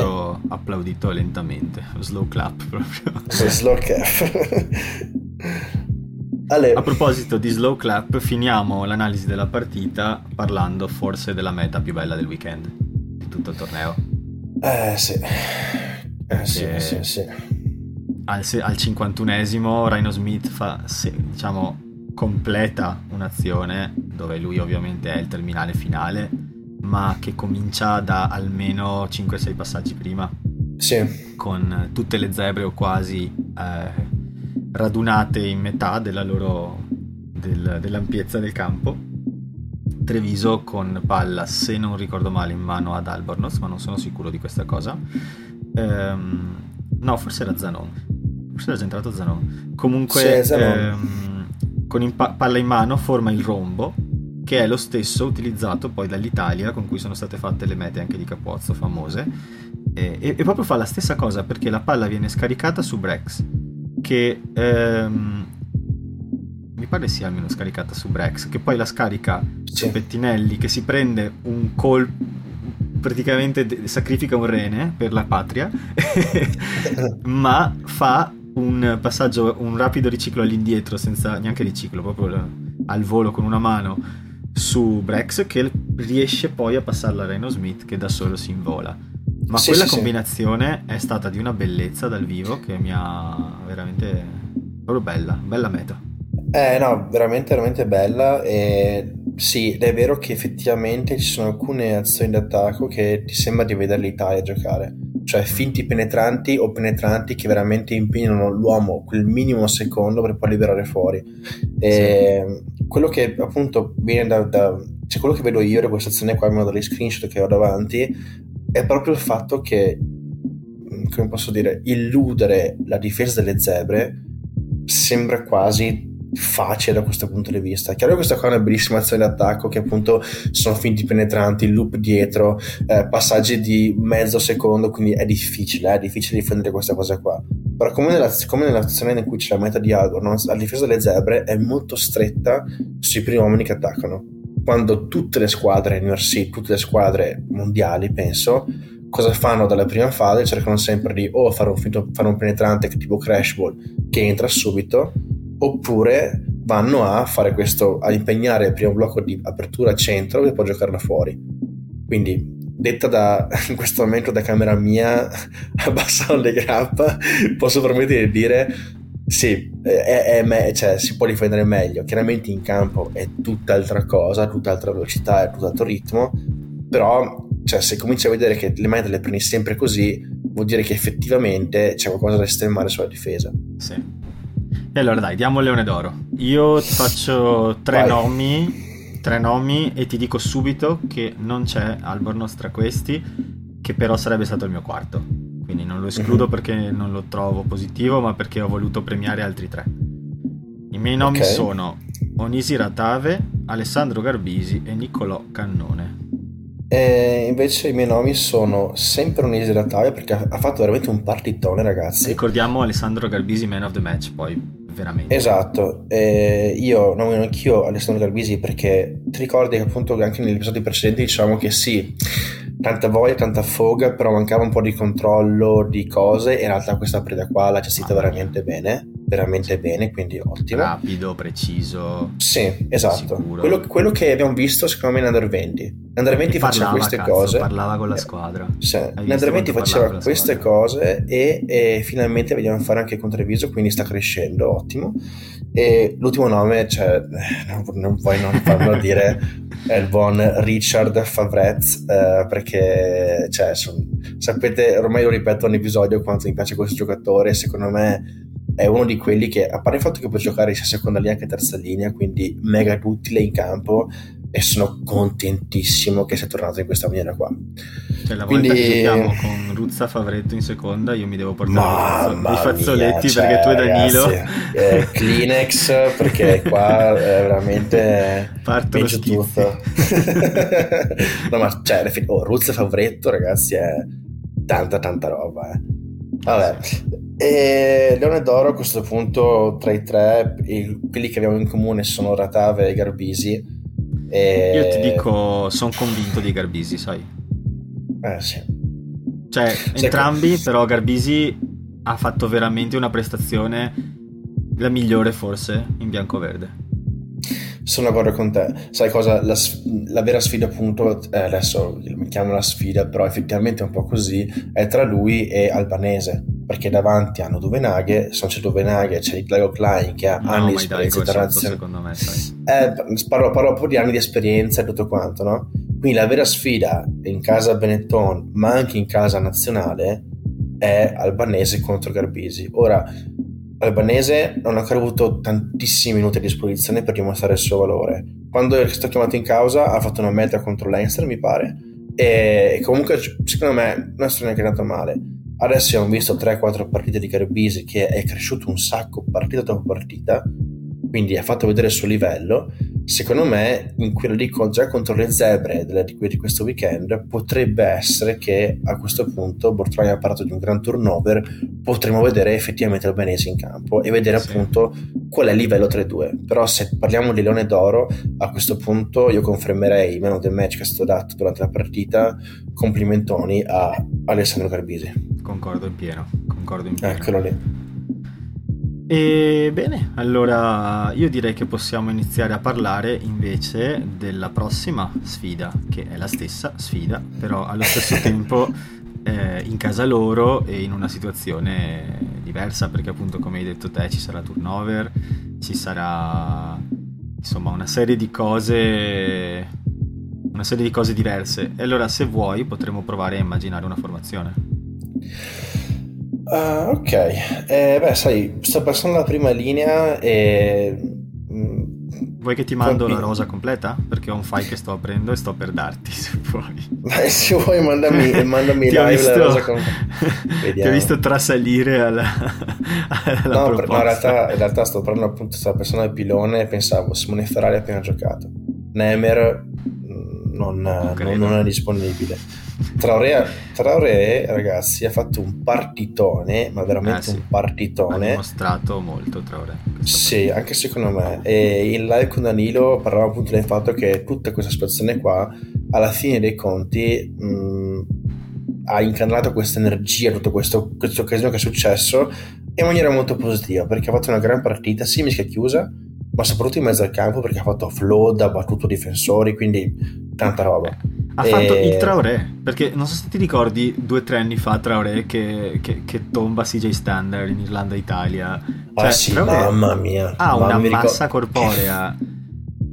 applaudito lentamente, slow clap proprio. slow clap. Ale. A proposito di slow clap, finiamo l'analisi della partita parlando forse della meta più bella del weekend di tutto il torneo. Eh sì, eh, sì, sì, sì. Al, al 51esimo Rhino Smith fa, sì, diciamo, completa un'azione dove lui ovviamente è il terminale finale, ma che comincia da almeno 5-6 passaggi prima. Sì. Con tutte le zebre o quasi eh, radunate in metà della loro, del, dell'ampiezza del campo. Treviso con palla, se non ricordo male, in mano ad Albornoz, ma non sono sicuro di questa cosa. Ehm, no, forse era Zanon. Forse era già entrato Zanon. Comunque, sì. Ehm, con in pa- palla in mano forma il rombo che è lo stesso utilizzato poi dall'Italia con cui sono state fatte le mete anche di Capozzo famose e, e, e proprio fa la stessa cosa perché la palla viene scaricata su Brex che ehm, mi pare sia almeno scaricata su Brex che poi la scarica sì. su Pettinelli che si prende un colpo praticamente sacrifica un rene per la patria ma fa un passaggio un rapido riciclo all'indietro senza neanche riciclo proprio al volo con una mano su Brex che riesce poi a passarla a Reno Smith che da solo si invola ma sì, quella sì, combinazione sì. è stata di una bellezza dal vivo che mi ha veramente proprio bella, bella meta. Eh no, veramente, veramente bella e sì, è vero che effettivamente ci sono alcune azioni d'attacco che ti sembra di vedere l'Italia giocare, cioè finti penetranti o penetranti che veramente impegnano l'uomo quel minimo secondo per poi liberare fuori. E sì. quello che appunto viene da, da cioè quello che vedo io da questa azione qua, in modo degli screenshot che ho davanti, è proprio il fatto che, mm, come posso dire, illudere la difesa delle zebre sembra quasi facile da questo punto di vista. Chiaro che questa qua è una bellissima azione d'attacco che appunto sono finti penetranti, loop dietro, eh, passaggi di mezzo secondo, quindi è difficile, è difficile difendere questa cosa qua. Però come, nella, come nell'azione in cui c'è la meta di Agor, la difesa delle zebre è molto stretta sui primi uomini che attaccano quando tutte le squadre URC, tutte le squadre mondiali, penso, cosa fanno dalla prima fase? Cercano sempre di o fare un, finto, fare un penetrante tipo crash ball che entra subito, oppure vanno a fare questo, a impegnare il primo blocco di apertura centro e poi giocare da fuori. Quindi, detta da, in questo momento da camera mia, abbassando le grappa, posso permettere di dire sì, è, è me- cioè, si può difendere meglio. Chiaramente in campo è tutt'altra cosa, tutt'altra velocità e tutt'altro ritmo, però cioè, se cominci a vedere che le mani le prendi sempre così, vuol dire che effettivamente c'è qualcosa da sistemare sulla difesa. Sì. E allora dai, diamo il leone d'oro. Io ti faccio tre Vai. nomi, tre nomi e ti dico subito che non c'è Albornoz tra questi, che però sarebbe stato il mio quarto quindi non lo escludo perché non lo trovo positivo, ma perché ho voluto premiare altri tre. I miei nomi okay. sono Onisi Ratave, Alessandro Garbisi e Niccolò Cannone. E invece i miei nomi sono sempre Onisi Ratave perché ha fatto veramente un partitone, ragazzi. Ricordiamo Alessandro Garbisi, man of the match, poi veramente. Esatto, eh, io nomino anch'io Alessandro Garbisi perché ti ricordi che appunto anche negli episodi precedenti diciamo che sì tanta voglia, tanta foga, però mancava un po' di controllo di cose. In realtà questa preda qua l'ha gestita ah, veramente bene, veramente bene, quindi ottimo. Rapido, preciso. Sì, esatto. Quello, quello, che abbiamo visto secondo me in Under 20. Under 20 faceva queste cazzo, cose. Parlava con la squadra. Sì, in Under 20 faceva queste squadra. cose e, e, finalmente vediamo fare anche il controviso, quindi sta crescendo, ottimo. E l'ultimo nome, cioè, non, non puoi non farlo dire, è il buon Richard Favrez, eh, perché, cioè, son, sapete, ormai lo ripeto ogni episodio quanto mi piace questo giocatore, secondo me è uno di quelli che, a parte il fatto che può giocare sia seconda linea che terza linea, quindi mega utile in campo, e sono contentissimo che sia tornato in questa maniera qua. Cioè, la Quindi... volta che giochiamo con Ruzza Favretto in seconda, io mi devo portare i fazzoletti mia, perché cioè, tu e Danilo. Eh, Kleenex perché qua è veramente Parto peggio tutto. no, ma cioè, oh, Ruzza Favretto, ragazzi, è tanta, tanta roba. Eh. Vabbè, e Leone d'Oro a questo punto tra i tre, quelli che abbiamo in comune sono Ratave e Garbisi e... Io ti dico, sono convinto di Garbisi, sai? Eh sì. Cioè, entrambi, però Garbisi ha fatto veramente una prestazione la migliore forse in bianco-verde. Sono d'accordo con te. Sai cosa? La, la vera sfida, appunto, eh, adesso mi chiamo la sfida, però effettivamente è un po' così, è tra lui e Albanese. Perché davanti hanno Duvenaghe, se non c'è Duvenaghe c'è Nicolò Klein che ha no, anni di esperienza internazionale. Secondo me, sai. Eh, parlo, parlo po' di anni di esperienza e tutto quanto, no? Quindi la vera sfida in casa Benetton, ma anche in casa nazionale, è Albanese contro Garbisi. Ora, Albanese non ha ancora avuto tantissimi minuti a disposizione per dimostrare il suo valore. Quando è stato chiamato in causa ha fatto una meta contro Leinster, mi pare, e comunque secondo me non è stato neanche andato male. Adesso abbiamo visto 3-4 partite di Garbisi che è cresciuto un sacco partita dopo partita, quindi ha fatto vedere il suo livello secondo me in quello lì già contro le zebre di questo weekend potrebbe essere che a questo punto Bortolani ha parlato di un gran turnover potremmo vedere effettivamente Albanese in campo e vedere sì. appunto qual è il livello 3-2 però se parliamo di Leone d'Oro a questo punto io confermerei il man of the match che è stato dato durante la partita complimentoni a Alessandro Garbisi concordo in pieno concordo in pieno. Eccolo lì e bene, allora io direi che possiamo iniziare a parlare invece della prossima sfida, che è la stessa sfida, però allo stesso tempo eh, in casa loro e in una situazione diversa, perché appunto come hai detto te ci sarà turnover, ci sarà insomma una serie di cose una serie di cose diverse. E allora se vuoi potremmo provare a immaginare una formazione. Uh, ok, eh, beh, sai, sto passando la prima linea e. Mm, vuoi che ti mando la rosa completa? Perché ho un file che sto aprendo e sto per darti, se vuoi. Beh, se vuoi, mandami, mandami live visto, la rosa completa. Ti ho visto trasalire alla. alla no, per, no in, realtà, in, realtà, sto parlando appunto della persona del pilone e pensavo Simone Ferrari ha appena giocato. Nemer mm, non, non, non è disponibile. Traoré, Traoré, ragazzi, ha fatto un partitone, ma veramente eh sì. un partitone. Ha dimostrato molto Traoré. Sì, anche secondo me. E in live con Danilo parlava appunto del fatto che tutta questa situazione qua, alla fine dei conti, mh, ha incanalato questa energia, tutto questo, questo casino che è successo in maniera molto positiva, perché ha fatto una gran partita, sì, mischia chiusa, ma soprattutto in mezzo al campo perché ha fatto flood, ha battuto difensori, quindi tanta roba. Ha e... fatto il Traoré, perché non so se ti ricordi due o tre anni fa Traoré che, che, che tomba CJ Standard in Irlanda-Italia. Ah, cioè, ah sì, Traoré mamma mia. Ha una massa corporea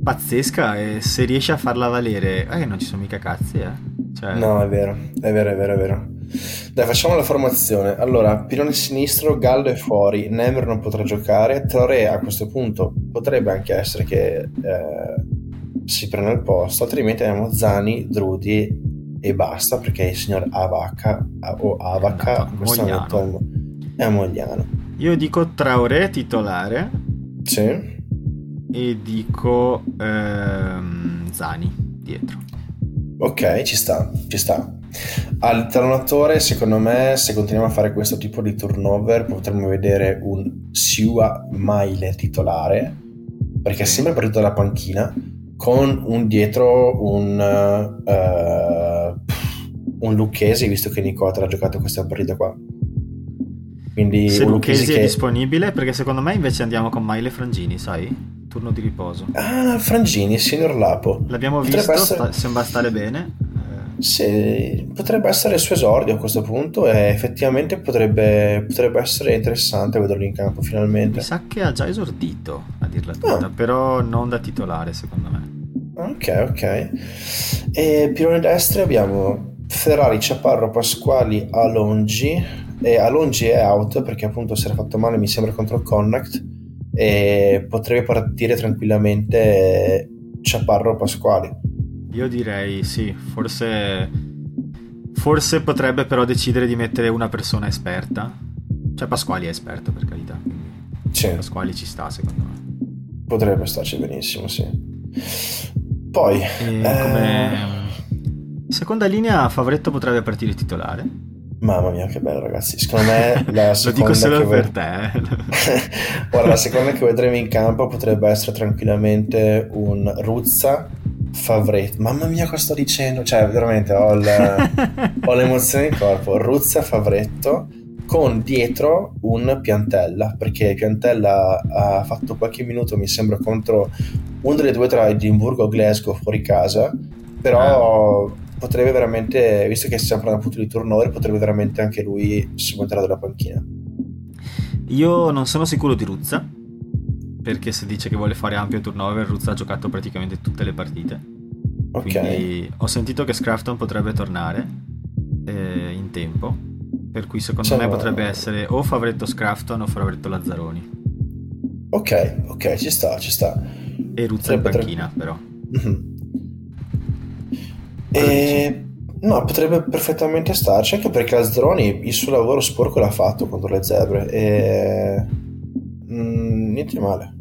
pazzesca e se riesce a farla valere, eh, non ci sono mica cazzi, eh. Cioè... No, è vero, è vero, è vero, è vero. Dai, facciamo la formazione. Allora, pilone sinistro, Gallo è fuori, Nemer non potrà giocare, Traoré a questo punto potrebbe anche essere che eh, si prenda il posto, altrimenti abbiamo Zani, Drudi e basta perché il signor Avaca o Avaca in questo momento è Mogliano. Io dico Traoré titolare. Sì. E dico ehm, Zani dietro. Ok, ci sta, ci sta. Alternatore, secondo me, se continuiamo a fare questo tipo di turnover, potremmo vedere un Siua Maile titolare, perché è sempre partito dalla panchina, con un dietro un, uh, un Lucchesi, visto che Nicota ha giocato questa partita qua. Quindi Se Lucchesi che... è disponibile, perché secondo me invece andiamo con Maile Frangini, sai? Turno di riposo. Ah, Frangini, signor Lapo. L'abbiamo Potrebbe visto, essere... sta... sembra stare bene. Sì, potrebbe essere il suo esordio a questo punto e effettivamente potrebbe, potrebbe, essere interessante vederlo in campo finalmente. Mi sa che ha già esordito, a dirla tutta, ah. però non da titolare secondo me. Ok, ok. E pilone destri abbiamo Ferrari, Ciaparro, Pasquali, Alongi e Alongi è out perché appunto si era fatto male mi sembra contro il Connacht e potrebbe partire tranquillamente Ciaparro Pasquali io direi sì, forse, forse potrebbe però decidere di mettere una persona esperta. Cioè Pasquali è esperto per carità, sì. Pasquali ci sta secondo me. Potrebbe starci benissimo, sì. Poi... Eh... Come... Seconda linea Favretto potrebbe partire titolare. Mamma mia, che bello, ragazzi. Secondo me la seconda. Lo dico solo per te. Eh. Guarda, la seconda che vedremo in campo potrebbe essere tranquillamente un Ruzza Favretto, mamma mia cosa sto dicendo, cioè veramente ho, ho l'emozione in corpo, Ruzza Favretto con dietro un Piantella, perché Piantella ha fatto qualche minuto mi sembra contro una delle due tra Edimburgo e Glasgow fuori casa, però eh. potrebbe veramente, visto che stiamo parlando appunto di turnover, potrebbe veramente anche lui subentrare dalla panchina. Io non sono sicuro di Ruzza, perché se dice che vuole fare ampio turnover, Ruzza ha giocato praticamente tutte le partite. Ok. Quindi ho sentito che Scrafton potrebbe tornare eh, in tempo, per cui secondo Ciao. me potrebbe essere o Favretto Scrafton o Favretto Lazzaroni. Ok, ok, ci sta, ci sta. E Ruzza in panchina, però. Mm-hmm. E... No, potrebbe perfettamente starci, anche perché Lazzaroni il suo lavoro sporco l'ha fatto contro le zebre e... Niente male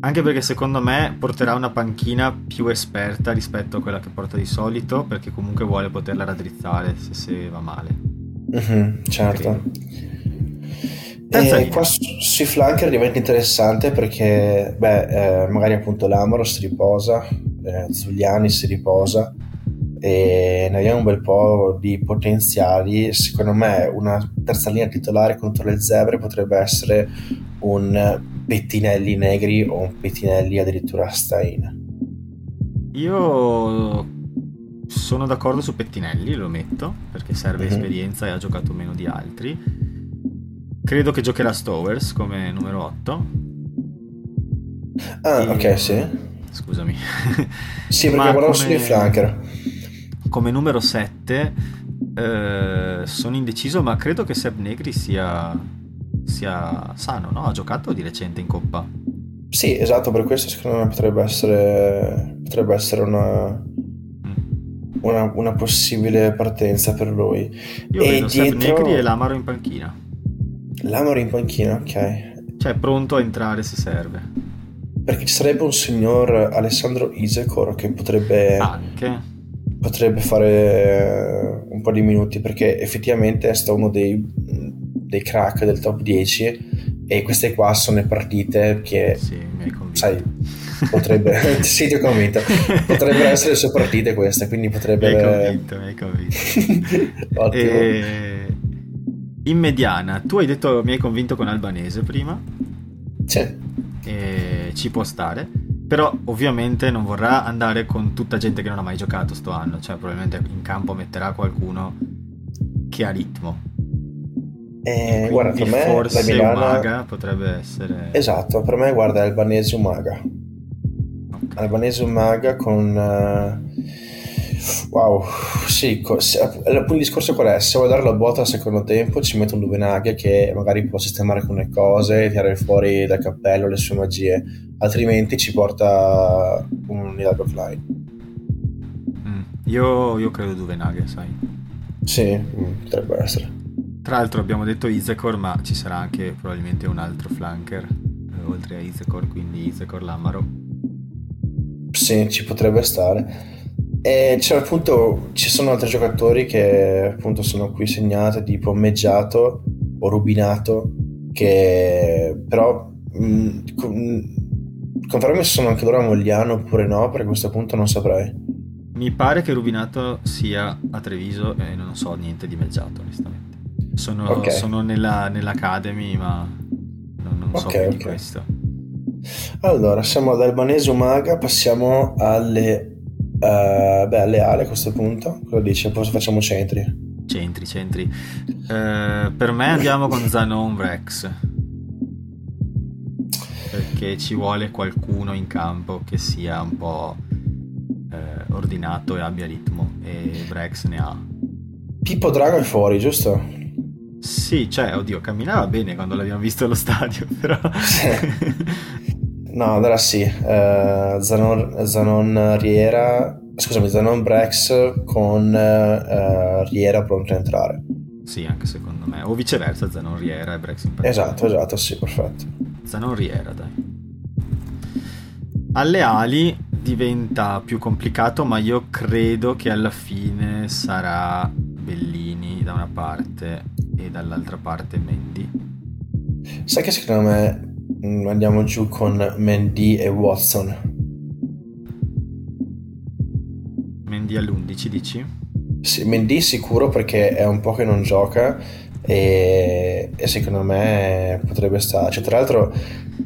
Anche perché secondo me porterà una panchina più esperta rispetto a quella che porta di solito, perché comunque vuole poterla raddrizzare se, se va male. Mm-hmm, certo. E qua sui flanker diventa interessante perché, beh, eh, magari appunto l'Amaro si riposa, eh, Zuliani si riposa e ne abbiamo un bel po' di potenziali. Secondo me una terza linea titolare contro le zebre potrebbe essere un pettinelli negri o un pettinelli addirittura Stein. Io sono d'accordo su Pettinelli, lo metto, perché serve mm-hmm. esperienza e ha giocato meno di altri. Credo che giocherà Stowers come numero 8. Ah, e... ok, sì. Scusami. Sì, perché volevo come... solo flanker. Come numero 7 eh, sono indeciso, ma credo che Seb Negri sia, sia sano, no? Ha giocato di recente in Coppa. Sì, esatto, per questo secondo me potrebbe essere, potrebbe essere una, una, una, possibile partenza per lui. Io e vedo dietro... Negri e l'Amaro in panchina. L'Amaro in panchina, ok. Cioè, pronto a entrare se serve. Perché ci sarebbe un signor Alessandro Isecor che potrebbe... Anche. Potrebbe fare un po' di minuti perché effettivamente è stato uno dei, dei crack del top 10 e queste qua sono le partite che... Sì. Sai, potrebbe sì ti ho convinto. Potrebbero essere le sue partite queste quindi potrebbe mi hai convinto mi hai convinto. Ottimo. E... in mediana tu hai detto mi hai convinto con Albanese prima. Sì. E ci può stare però ovviamente non vorrà andare con tutta gente che non ha mai giocato sto anno cioè probabilmente in campo metterà qualcuno che ha ritmo eh, guarda, per me forse la Milana... Umaga potrebbe essere esatto per me guarda è Albanese Umaga Albanese Maga con... Uh, wow, sì, co- se, il discorso qual è? Se vuoi dare la botta al secondo tempo ci metto un Duvenaghe che magari può sistemare alcune cose, tirare fuori dal cappello le sue magie, altrimenti ci porta un Nidal Line. Mm, io, io credo Duvenaghe, sai. Sì, mm, potrebbe essere. Tra l'altro abbiamo detto Isecor, ma ci sarà anche probabilmente un altro flanker eh, oltre a Isecor, quindi Isecor Lamaro sì, ci potrebbe stare. E cioè, appunto, ci sono altri giocatori che appunto sono qui segnati, tipo Meggiato o Rubinato, che però mh, con, confermi se sono anche loro a Mogliano oppure no, perché a questo punto non saprei. Mi pare che Rubinato sia a Treviso e non so niente di Meggiato, onestamente. Sono, okay. sono nella, nell'Academy, ma non, non so okay, okay. questo. Allora, siamo ad Albanese Umaga, passiamo alle, uh, beh, alle ale a questo punto. Cosa dici? Poi facciamo centri. Centri, centri. Uh, per me andiamo con Zanon Rex. Perché ci vuole qualcuno in campo che sia un po' uh, ordinato e abbia ritmo. E Brex ne ha. Pippo Drago è fuori, giusto? Sì, cioè, oddio, camminava bene quando l'abbiamo visto allo stadio, però... no, allora sì, uh, Zanon, Zanon Riera, scusami, Zanon Brex con uh, Riera pronto a entrare. Sì, anche secondo me, o viceversa, Zanon Riera e Brex in particolare. Esatto, esatto, sì, perfetto. Zanon Riera, dai. Alle ali diventa più complicato, ma io credo che alla fine sarà Bellini da una parte e dall'altra parte Mandy. Sai che secondo me mm, andiamo giù con Mandy e Watson. Mandy all'11 dici? Sì, Mandy sicuro perché è un po' che non gioca e, e secondo me potrebbe stare. Cioè, tra l'altro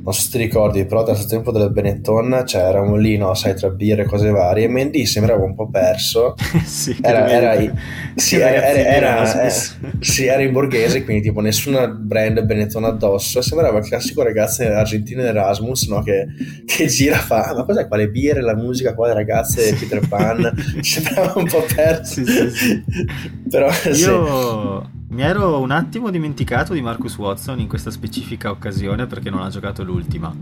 non so se ti ricordi, però dal tempo della Benetton cioè, eravamo lì, no, sai, tra birre e cose varie, e Mendy sembrava un po' perso. sì, era, era, sì, era, era, era, sì, era in borghese, quindi tipo nessuna brand Benetton addosso, sembrava il classico ragazzo argentino Erasmus, no, che, che gira, fa, ah, ma cos'è qua, le birre, la musica qua, le ragazze, Peter Pan, sembrava un po' perso. Sì, sì, sì. però Io... Mi ero un attimo dimenticato di Marcus Watson in questa specifica occasione perché non ha giocato l'ultima.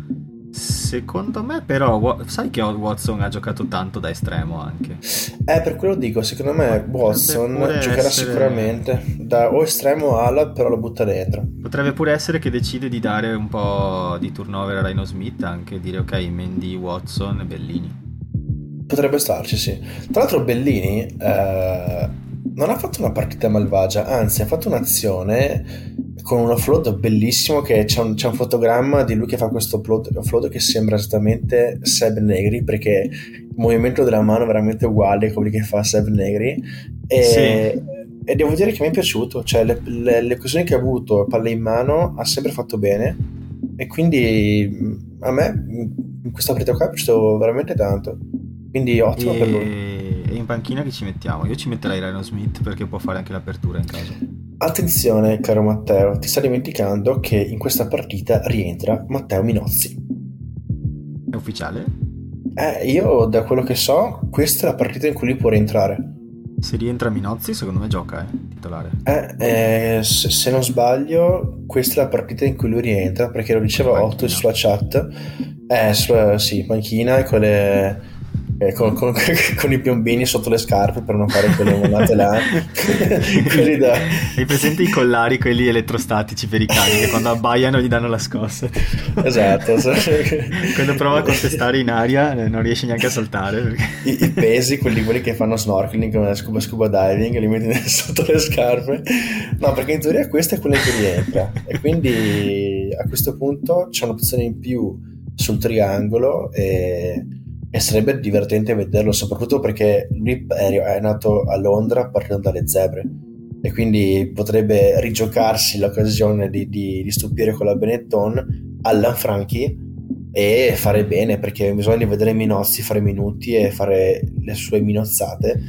Secondo me, però, sai che Watson ha giocato tanto da estremo anche. Eh, per quello dico, secondo me Watson giocherà essere... sicuramente da o estremo o ala, però lo butta dentro. Potrebbe pure essere che decide di dare un po' di turnover a Rhino Smith, anche dire ok, Mendy, Watson e Bellini. Potrebbe starci, sì. Tra l'altro Bellini eh, non ha fatto una partita malvagia, anzi ha fatto un'azione con un offload bellissimo che c'è un, c'è un, fotogramma di lui che fa questo upload, offload che sembra esattamente Seb Negri perché il movimento della mano è veramente uguale a quelli che fa Seb Negri. E, sì. e devo dire che mi è piaciuto cioè le, le, le occasioni che ha avuto palle in mano ha sempre fatto bene. E quindi mm, a me in questa partita qua è piaciuto veramente tanto. Quindi ottimo e... per lui. e in panchina che ci mettiamo? Io ci metterei Reno Smith perché può fare anche l'apertura in caso Attenzione, caro Matteo, ti stai dimenticando che in questa partita rientra Matteo Minozzi. È ufficiale? Eh, io da quello che so, questa è la partita in cui lui può rientrare. Se rientra Minozzi, secondo me gioca, eh, titolare. Eh, eh se, se, non sbaglio, questa è la partita in cui lui rientra, perché lo diceva Otto sulla chat. Eh, su, sì, panchina e quelle eh, con, con, con, i piombini sotto le scarpe per non fare quelle monate là. da... Hai presente i collari, quelli elettrostatici per i cani, che quando abbaiano gli danno la scossa? Esatto. quando prova a contestare in aria eh, non riesce neanche a saltare. Perché... I, I, pesi, quelli, quelli, che fanno snorkeling, scuba, scuba diving, li metti sotto le scarpe. No, perché in teoria questa è quella che rientra. E quindi a questo punto c'è un'opzione in più sul triangolo e e sarebbe divertente vederlo, soprattutto perché lui è nato a Londra partendo dalle zebre e quindi potrebbe rigiocarsi l'occasione di, di, di stupire con la Benetton alla Franchi e fare bene perché bisogna vedere Minozzi fare minuti e fare le sue minozzate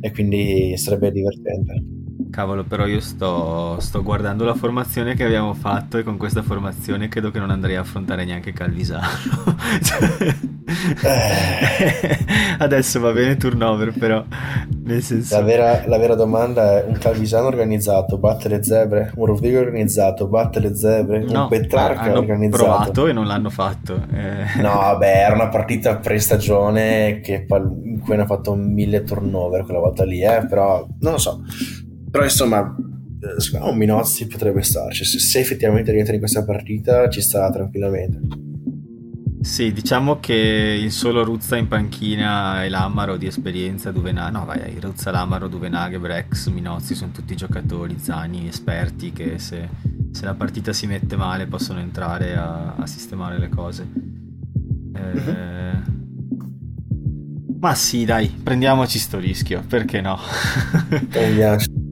e quindi sarebbe divertente. Cavolo, però io sto, sto, guardando la formazione che abbiamo fatto e con questa formazione credo che non andrei a affrontare neanche Calvisano. eh. Adesso va bene turnover, però nel senso... La vera, la vera, domanda è un Calvisano organizzato, batte le zebre, un Rovigo organizzato, batte le zebre, no, un Petrarca organizzato. Hanno provato e non l'hanno fatto. Eh. No, vabbè, era una partita pre-stagione che, in cui hanno fatto mille turnover quella volta lì, eh, però non lo so però insomma, eh, un Minozzi potrebbe starci. Se, se effettivamente rientra in questa partita, ci sta tranquillamente. Sì, diciamo che il solo Ruzza in panchina e l'Amaro di esperienza, Duvenag, no vai, Ruzza, l'Amaro, Duvenaghe, Brex, Minozzi sono tutti giocatori, Zani, esperti che se, se, la partita si mette male possono entrare a, a sistemare le cose. Eh, mm-hmm. Ma sì, dai, prendiamoci sto rischio, perché no? Prendiamoci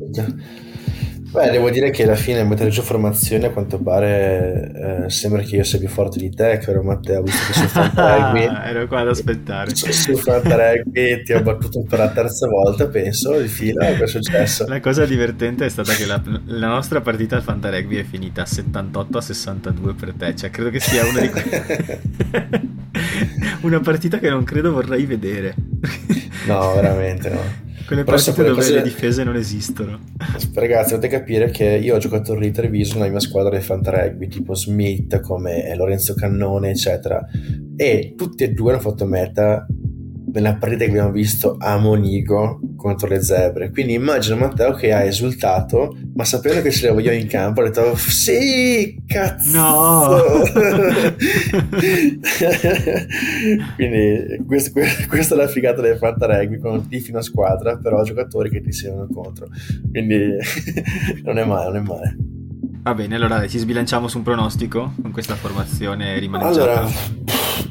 Beh, devo dire che alla fine mettere giù formazione a quanto pare eh, sembra che io sia più forte di te, caro Matteo, visto che su Fanta Rugby... ero qua ad aspettare. Su, su Fanta Rugby ti ho battuto per la terza volta, penso, di fila, è successo? La cosa divertente è stata che la, la nostra partita al Fanta Rugby è finita 78 a 62 per te, cioè credo che sia una di quelle... una partita che non credo vorrei vedere. no, veramente no. Quelle partite dove cose... le difese non esistono. Ragazzi, dovete capire che io ho giocato lì Treviso nella mia squadra di Fantarugby, tipo Smith, come Lorenzo Cannone, eccetera. E tutti e due hanno fatto meta nella partita che abbiamo visto a Monigo contro le zebre. Quindi immagino Matteo che ha esultato, ma sapendo che ce le voglio in campo, ha detto sì, cazzo! No! Quindi questo, questa è la figata del Fanta Rugby, con tifi una squadra, però giocatori che ti segnano contro. Quindi non è male, non è male. Va bene, allora ci sbilanciamo su un pronostico con questa formazione rimaneggiata. Allora,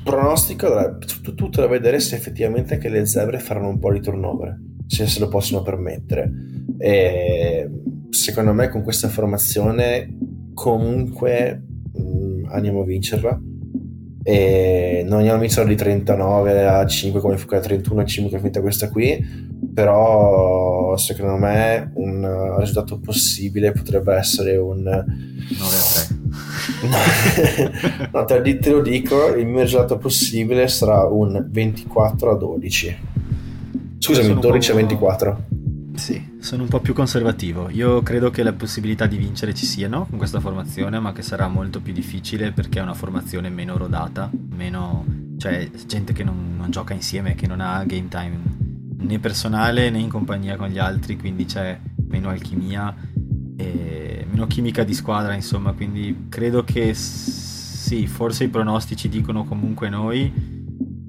pronostico, allora, tutto, tutto da vedere se effettivamente anche le zebre faranno un po' di turnover, se se lo possono permettere. E secondo me con questa formazione comunque mh, mm, andiamo a vincerla. E non andiamo a vincerla di 39 a 5 come fu quella 31 a 5 che è finita questa qui però secondo me un risultato possibile potrebbe essere un 9 a 3 no, te, te lo dico il mio risultato possibile sarà un 24 a 12 scusami 12 a 24 sì Sono un po' più conservativo. Io credo che le possibilità di vincere ci siano con questa formazione, ma che sarà molto più difficile perché è una formazione meno rodata, meno... cioè gente che non, non gioca insieme, che non ha game time né personale né in compagnia con gli altri, quindi c'è meno alchimia e meno chimica di squadra, insomma, quindi credo che sì, forse i pronostici dicono comunque noi,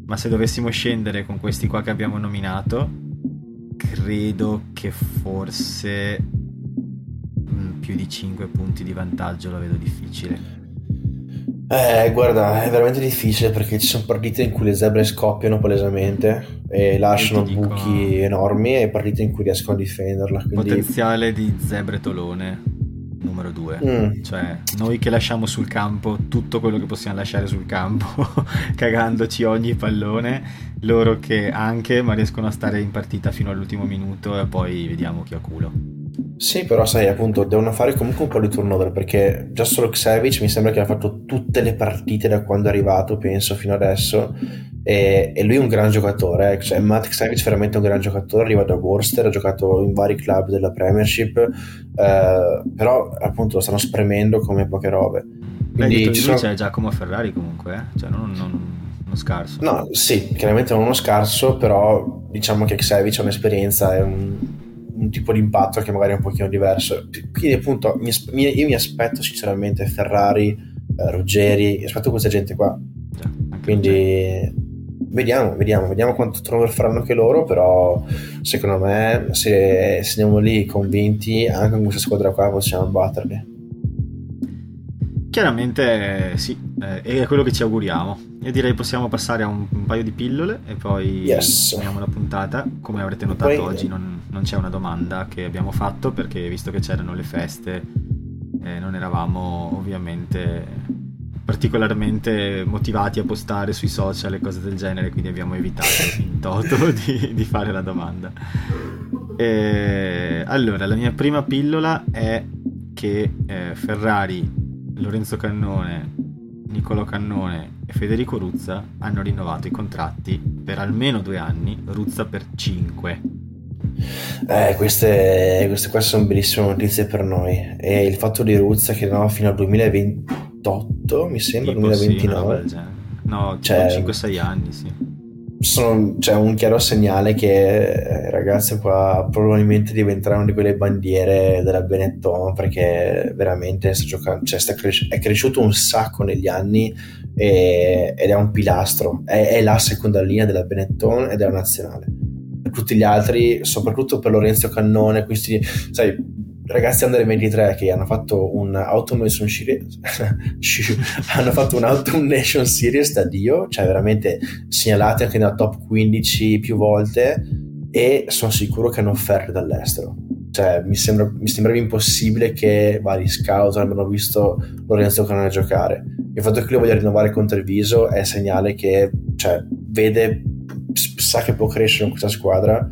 ma se dovessimo scendere con questi qua che abbiamo nominato, credo che forse mm, più di 5 punti di vantaggio lo vedo difficile. Eh, guarda, è veramente difficile perché ci sono partite in cui le zebre scoppiano palesemente e lasciano dico, buchi enormi e partite in cui riescono a difenderla. Quindi... Potenziale di zebre tolone numero 2. Mm. Cioè, noi che lasciamo sul campo tutto quello che possiamo lasciare sul campo, cagandoci ogni pallone, loro che anche, ma riescono a stare in partita fino all'ultimo minuto e poi vediamo chi ha culo. Sì, però sai, appunto, devono fare comunque un po' di turnover perché già solo Xavic mi sembra che ha fatto tutte le partite da quando è arrivato, penso, fino adesso e, e lui è un gran giocatore, eh. cioè, Matt Xavic è veramente un gran giocatore, arriva da Worcester, ha giocato in vari club della Premiership, eh, però appunto lo stanno spremendo come poche robe. Quindi Beh, ci sono... c'è Giacomo Ferrari comunque, eh? cioè non, non, uno scarso. No, sì, chiaramente non uno scarso, però diciamo che Xavic ha un'esperienza, è un, un tipo di impatto che magari è un pochino diverso. Quindi appunto mi, io mi aspetto sinceramente Ferrari, eh, Ruggeri, aspetto questa gente qua. Quindi Vediamo, vediamo, vediamo quanto turnover faranno anche loro, però secondo me se, se andiamo lì convinti anche con questa squadra qua possiamo batterli. Chiaramente sì, eh, è quello che ci auguriamo. Io direi possiamo passare a un, un paio di pillole e poi yes. finiamo la puntata. Come avrete notato poi... oggi non, non, c'è una domanda che abbiamo fatto perché visto che c'erano le feste eh, non eravamo ovviamente particolarmente motivati a postare sui social e cose del genere, quindi abbiamo evitato in toto di, di fare la domanda. E, allora, la mia prima pillola è che eh, Ferrari, Lorenzo Cannone, Nicolo Cannone e Federico Ruzza hanno rinnovato i contratti per almeno due anni, Ruzza per cinque. Eh, queste, queste qua sono bellissime notizie per noi. E il fatto di Ruzza che no, fino al 2028, mi sembra, tipo 2029. Sì, no, cioè, 5-6 anni, sì. Sono, c'è un chiaro segnale che eh, ragazzi qua probabilmente diventerà una di quelle bandiere della Benetton perché veramente sta giocando, cioè sta cres- è cresciuto un sacco negli anni e, ed è un pilastro. È, è la seconda linea della Benetton ed è la nazionale tutti gli altri, soprattutto per Lorenzo Cannone, questi, sai, ragazzi under 23 che hanno fatto un Autumn Nation Series hanno fatto un Autumn Nation Series da Dio, cioè veramente segnalati anche nella top 15 più volte e sono sicuro che hanno offerte dall'estero. Cioè, mi, sembra, mi sembrava impossibile che vari scout abbiano visto Lorenzo Cannone giocare. Il fatto che lui voglia rinnovare il viso è segnale che cioè, vede sa che può crescere in questa squadra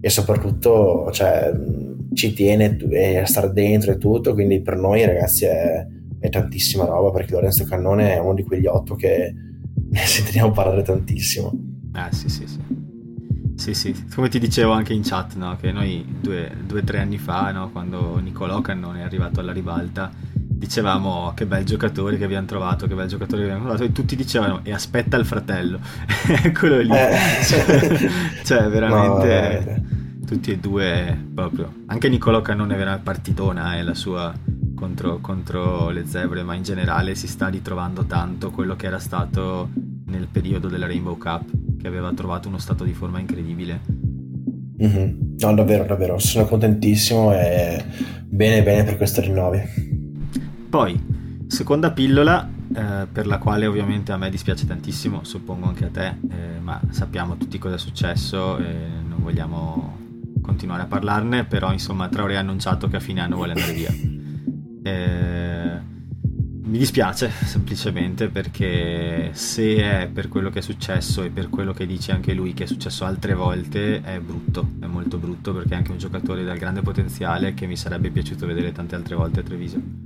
e soprattutto cioè, ci tiene a stare dentro e tutto, quindi per noi ragazzi è, è tantissima roba perché Lorenzo Cannone è uno di quegli otto che ne sentiamo parlare tantissimo. Ah sì sì sì. Sì, sì, come ti dicevo anche in chat, no? che noi due o tre anni fa, no? quando Nicolò Cannone è arrivato alla ribalta, dicevamo che bel giocatore che abbiamo trovato, che bel giocatore che abbiamo trovato, e tutti dicevano e aspetta il fratello, eccolo lì, eh. cioè, cioè, veramente no, tutti e due proprio, anche Niccolò Cannone era partitona, è eh, la sua contro, contro le zebre, ma in generale si sta ritrovando tanto quello che era stato nel periodo della Rainbow Cup, che aveva trovato uno stato di forma incredibile. Mm-hmm. No, davvero, davvero, sono contentissimo e bene, bene per questo rinnovi. Poi, seconda pillola, eh, per la quale ovviamente a me dispiace tantissimo, suppongo anche a te, eh, ma sappiamo tutti cosa è successo e non vogliamo continuare a parlarne, però insomma Traoré ha annunciato che a fine anno vuole andare via. Eh, mi dispiace semplicemente perché se è per quello che è successo e per quello che dice anche lui che è successo altre volte è brutto, è molto brutto perché è anche un giocatore dal grande potenziale che mi sarebbe piaciuto vedere tante altre volte a Treviso.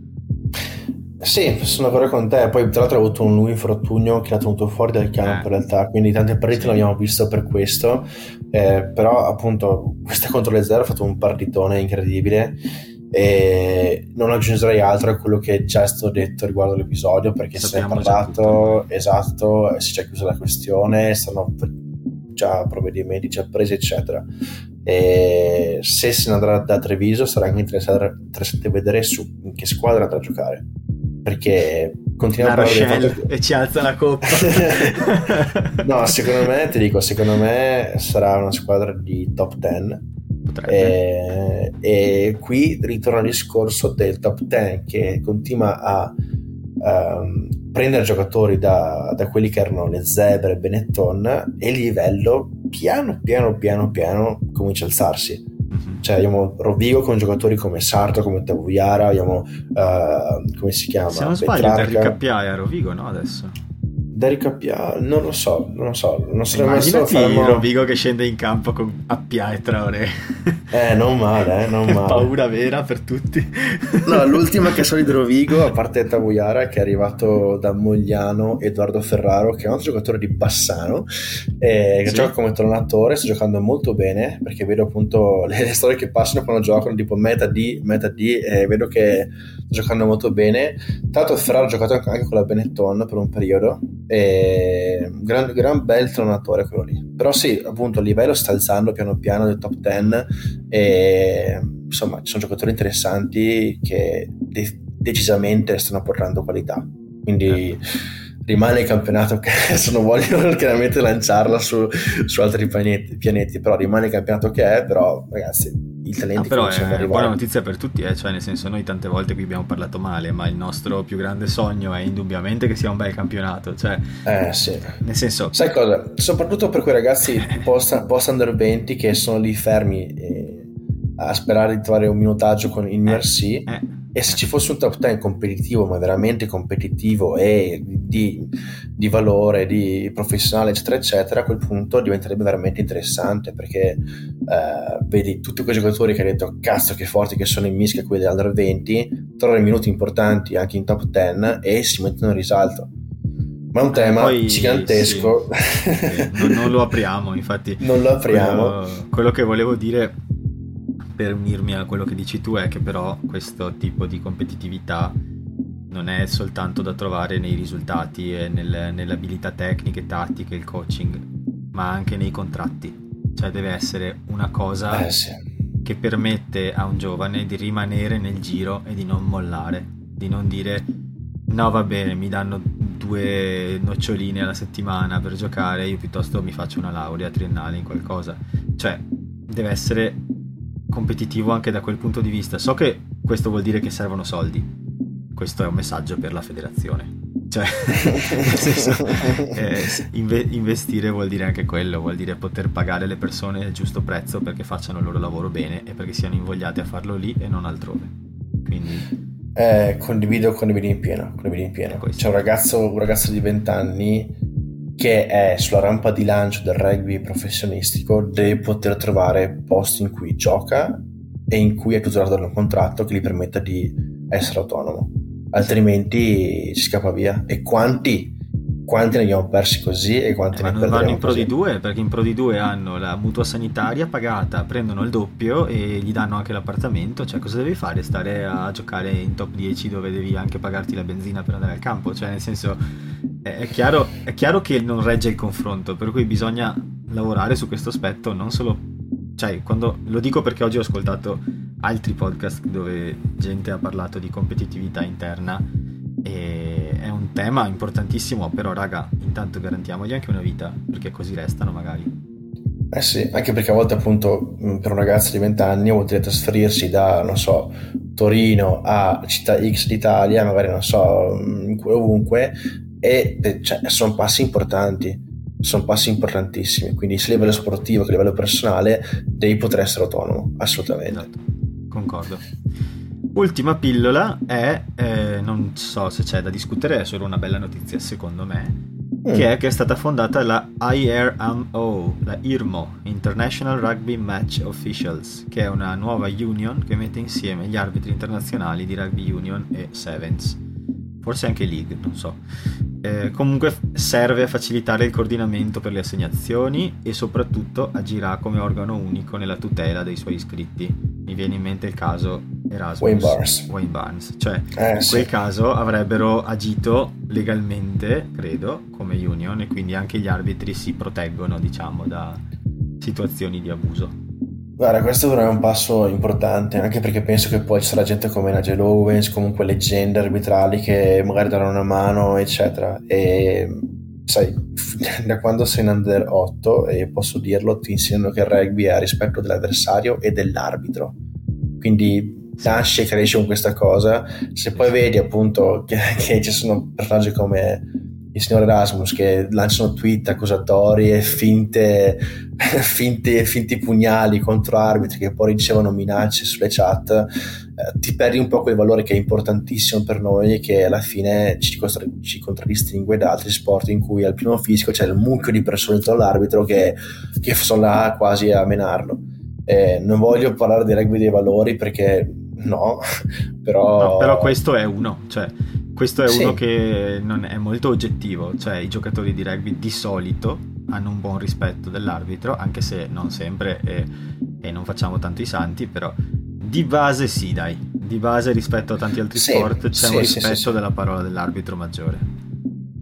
Sì, sono d'accordo con te. Poi, tra l'altro, ha avuto un lungo infortunio che l'ha tenuto fuori dal campo. Eh. In realtà, quindi tante partite sì. l'abbiamo visto per questo. Eh, però, appunto, questa contro le zero ha fatto un partitone incredibile. E non aggiungerei altro a quello che già è stato detto riguardo l'episodio perché si è parlato esatto, si è già chiusa la questione, stanno già provvedimenti già presi eccetera e se se ne andrà da Treviso sarà anche interessante vedere su in che squadra andrà a giocare perché continuiamo a parlare fatto... e ci alza la coppa. No secondo me ti dico secondo me sarà una squadra di top 10 e, e, qui ritorna il discorso del top 10 che continua a um, prendere giocatori da, da, quelli che erano le Zebre Benetton e il livello piano piano piano piano comincia a alzarsi. Cioè abbiamo Rovigo con giocatori come Sarto, come Tavuiara, abbiamo uh, come si chiama? Se non sbaglio Terry Cappiaia a Rovigo, no adesso? Derrick Appia, non lo so, non lo so, non sarebbe Immaginati farmo... Rovigo che scende in campo con Appia e Traoré. Eh, non male, eh, non male. Paura vera per tutti. No, l'ultima che so di Rovigo, a parte Tavuiara, che è arrivato da Mogliano, Edoardo Ferraro, che è un altro giocatore di Bassano, eh, che sì. gioca come tornatore, sta giocando molto bene, perché vedo appunto le, le storie che passano quando giocano, tipo meta D, meta D, e vedo che giocando molto bene. L'altro Ferraro ha giocato anche con la Benetton per un periodo, e gran, gran bel tronatore quello lì. Però sì, appunto il livello sta alzando piano piano del top 10 e insomma ci sono giocatori interessanti che de- decisamente stanno portando qualità. Quindi eh. Rimane il campionato che adesso non voglio chiaramente lanciarla su, su altri pianeti, pianeti, però rimane il campionato che è, però ragazzi il talento ah, però è una buona notizia per tutti eh? cioè nel senso noi tante volte qui abbiamo parlato male ma il nostro più grande sogno è indubbiamente che sia un bel campionato cioè eh sì. nel senso sai cosa? Soprattutto per quei ragazzi post, post under 20 che sono lì fermi eh, a sperare di trovare un minutaggio con il eh, eh e se ci fosse un top 10 competitivo, ma veramente competitivo e di, di, valore, di professionale, eccetera, eccetera, a quel punto diventerebbe veramente interessante perché eh, vedi tutti quei giocatori che hai detto cazzo che forti che sono in mischia quelli dell'Under 20, trovano minuti importanti anche in top 10 e si mettono in risalto. Ma è un tema Poi, gigantesco. Sì, sì, non, non, lo apriamo, infatti. Non lo apriamo. Quello, quello che volevo dire per unirmi a quello che dici tu è che però questo tipo di competitività non è soltanto da trovare nei risultati e nel, nelle abilità tecniche, tattiche, il coaching, ma anche nei contratti. Cioè deve essere una cosa eh, sì. che permette a un giovane di rimanere nel giro e di non mollare, di non dire no va bene, mi danno due noccioline alla settimana per giocare, io piuttosto mi faccio una laurea triennale in qualcosa. Cioè deve essere competitivo anche da quel punto di vista. So che questo vuol dire che servono soldi. Questo è un messaggio per la federazione. Cioè, nel senso, eh, inve- investire vuol dire anche quello, vuol dire poter pagare le persone il giusto prezzo perché facciano il loro lavoro bene e perché siano invogliati a farlo lì e non altrove. Quindi... Eh, condivido, condivido in pieno, condivido in pieno. C'è un ragazzo, un ragazzo di 20 anni che è sulla rampa di lancio del rugby professionistico deve poter trovare posti in cui gioca e in cui è tutelato da un contratto che gli permetta di essere autonomo. Altrimenti si scappa via. E quanti quanti ne abbiamo persi così e quanti eh, ne perdiamo vanno in Pro di 2 perché in Pro di 2 hanno la mutua sanitaria pagata prendono il doppio e gli danno anche l'appartamento. Cioè cosa devi fare? stare a giocare in top 10 dove devi anche pagarti la benzina per andare al campo? Cioè nel senso è chiaro, è chiaro che non regge il confronto, per cui bisogna lavorare su questo aspetto, non solo... Cioè, quando, lo dico perché oggi ho ascoltato altri podcast dove gente ha parlato di competitività interna e è un tema importantissimo, però raga, intanto garantiamogli anche una vita, perché così restano magari. Eh sì, anche perché a volte appunto per un ragazzo di 20 anni vuol dire trasferirsi da, non so, Torino a città X d'Italia, magari non so, ovunque, e cioè, sono passi importanti sono passi importantissimi quindi sia a livello sportivo che a livello personale devi poter essere autonomo assolutamente esatto. concordo ultima pillola è eh, non so se c'è da discutere è solo una bella notizia secondo me mm. che è che è stata fondata la IRMO la IRMO International Rugby Match Officials che è una nuova union che mette insieme gli arbitri internazionali di rugby union e sevens forse anche League, non so. Eh, comunque serve a facilitare il coordinamento per le assegnazioni e soprattutto agirà come organo unico nella tutela dei suoi iscritti. Mi viene in mente il caso Erasmus Wayne Barnes. Wayne Barnes. Cioè, Eh, in sì. quel caso avrebbero agito legalmente, credo, come union e quindi anche gli arbitri si proteggono, diciamo, da situazioni di abuso. Guarda, questo è un passo importante, anche perché penso che poi ci sarà gente come Nigel Owens, comunque leggende arbitrali che magari daranno una mano, eccetera. E sai, da quando sei in under 8, e posso dirlo, ti insegnano che il rugby è rispetto dell'avversario e dell'arbitro. Quindi nasce e cresce con questa cosa. Se poi vedi appunto che, che ci sono personaggi come il signor Erasmus che lanciano tweet accusatori e finte, finti, finti pugnali contro arbitri che poi ricevono minacce sulle chat, eh, ti perdi un po' quel valore che è importantissimo per noi e che alla fine ci, contra- ci contraddistingue da altri sport in cui al primo fischio c'è il mucchio di persone intorno all'arbitro che, che sono là quasi a menarlo. Eh, non voglio parlare di rugby dei valori perché no, però... No, però questo è uno, cioè questo è Sì. uno che non è molto oggettivo, cioè i giocatori di rugby di solito hanno un buon rispetto dell'arbitro, anche se non sempre e, e non facciamo tanto i santi, però di base sì, dai, di base rispetto a tanti altri Sì, sport c'è sì, un rispetto della parola dell'arbitro maggiore.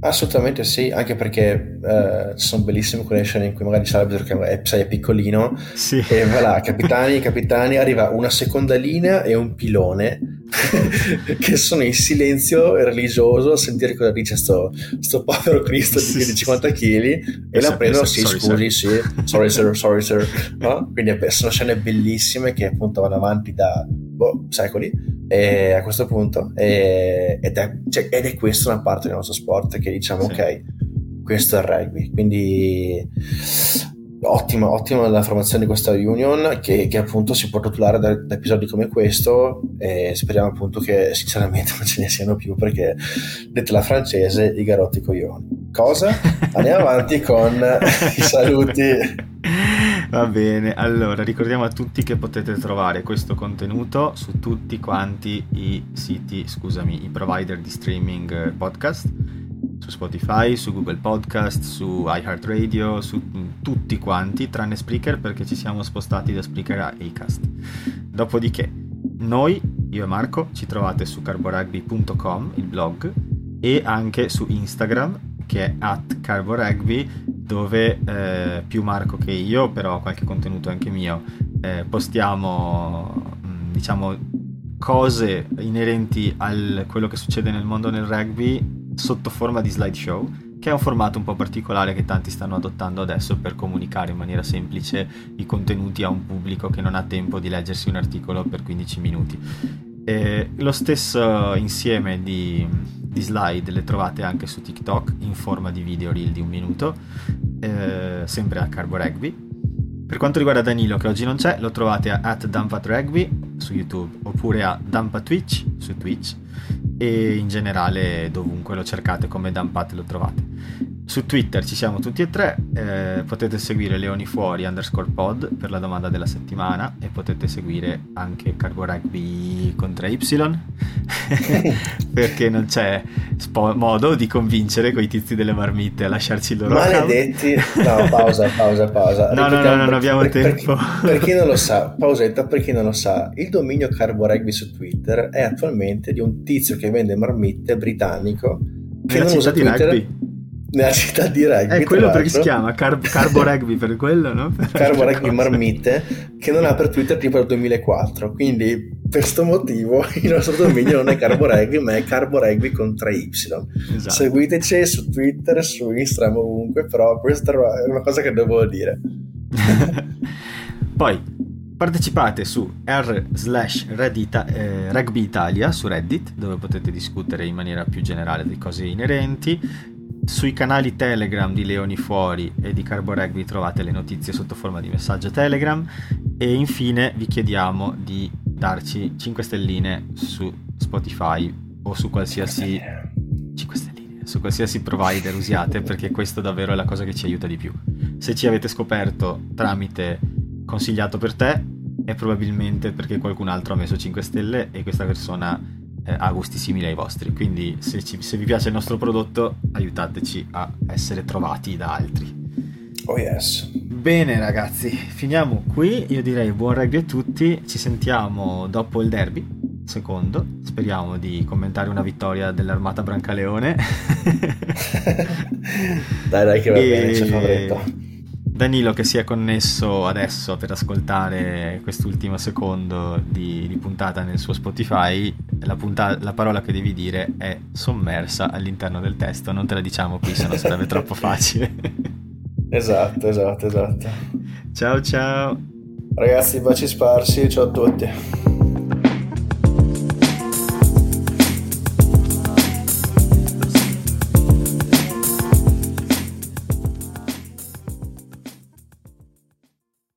Assolutamente sì, anche perché eh, ci sono bellissime scene in cui magari c'è l'arbitro che è, sai, è piccolino Sì, e va là, capitani, capitani, arriva una seconda linea e un pilone che sono in silenzio religioso a sentire cosa dice sto, sto povero Cristo di Sì, di 50 kg e la prendono, yes, sì, sorry, scusi, sì, sorry sir, sorry sir, no? Quindi sono scene bellissime che appunto vanno avanti da boh, secoli e a questo punto e- ed, è, cioè, ed è questa una parte del nostro sport che diciamo ok questo è il rugby. Quindi ottima, ottima la formazione di questa union che, che appunto si può tutelare da, da episodi come questo e speriamo appunto che sinceramente non ce ne siano più perché detta la francese i garotti coglioni. Cosa? andiamo avanti con i saluti. Va bene, allora ricordiamo a tutti che potete trovare questo contenuto su tutti quanti i siti, scusami, i provider di streaming eh, podcast, su Spotify, su Google Podcast, su iHeartRadio, su mm, tutti quanti, tranne Spreaker perché ci siamo spostati da Spreaker a Acast. Dopodiché, noi, io e Marco, ci trovate su carborugby.com, il blog, e anche su Instagram che è at carborugby dove eh, più Marco che io però qualche contenuto anche mio eh, postiamo mh, diciamo cose inerenti a quello che succede nel mondo del rugby sotto forma di slideshow che è un formato un po' particolare che tanti stanno adottando adesso per comunicare in maniera semplice i contenuti a un pubblico che non ha tempo di leggersi un articolo per 15 minuti eh, lo stesso insieme di, di, slide le trovate anche su TikTok in forma di video reel di un minuto, eh, sempre a Carbo Rugby. Per quanto riguarda Danilo, che oggi non c'è, lo trovate a at Rugby su YouTube oppure a Dampa Twitch su Twitch e in generale dovunque lo cercate come Dampat lo trovate. Su Twitter ci siamo tutti e tre, eh, potete seguire Leoni Fuori underscore pod per la domanda della settimana e potete seguire anche Carbo Rugby con 3Y perché non c'è spo- modo di convincere quei tizi delle marmitte a lasciarci il loro Maledetti, no, pausa, pausa, pausa. No, no, no, non abbiamo per, tempo. Per, per, chi non lo sa, pausetta, per chi non lo sa, il dominio Carbo Rugby su Twitter è attualmente di un tizio che vende marmitte britannico che Nella non usa di Twitter. rugby. Nella città di rugby. È quello perché si chiama Car- Carbo Rugby per quello, no? Per Carbo Rugby Marmitte che non ha per Twitter tipo dal 2004. Quindi per questo motivo il nostro dominio non è Carbo Rugby, ma è Carbo Rugby con 3Y. Esatto. Seguiteci su Twitter, su Instagram, ovunque, però questa è una cosa che devo dire. Poi partecipate su r slash eh, rugby Italia su Reddit dove potete discutere in maniera più generale di cose inerenti sui canali Telegram di Leoni Fuori e di Carbo Rugby trovate le notizie sotto forma di messaggio Telegram e infine vi chiediamo di darci 5 stelline su Spotify o su qualsiasi 5 stelline su qualsiasi provider usiate perché questo davvero è la cosa che ci aiuta di più. Se ci avete scoperto tramite consigliato per te è probabilmente perché qualcun altro ha messo 5 stelle e questa persona eh, ha gusti simili ai vostri. Quindi se, ci, se vi piace il nostro prodotto, aiutateci a essere trovati da altri. Oh yes. Bene ragazzi, finiamo qui. Io direi buon rugby a tutti. Ci sentiamo dopo il derby. Secondo, speriamo di commentare una vittoria dell'Armata Brancaleone. dai, dai, che va e... bene, c'è favorito. Danilo che si è connesso adesso per ascoltare quest'ultimo secondo di, di puntata nel suo Spotify, la, punta- la, parola che devi dire è sommersa all'interno del testo, non te la diciamo qui, se no sarebbe troppo facile. esatto, esatto, esatto. Ciao ciao. Ragazzi, baci sparsi, ciao a tutti.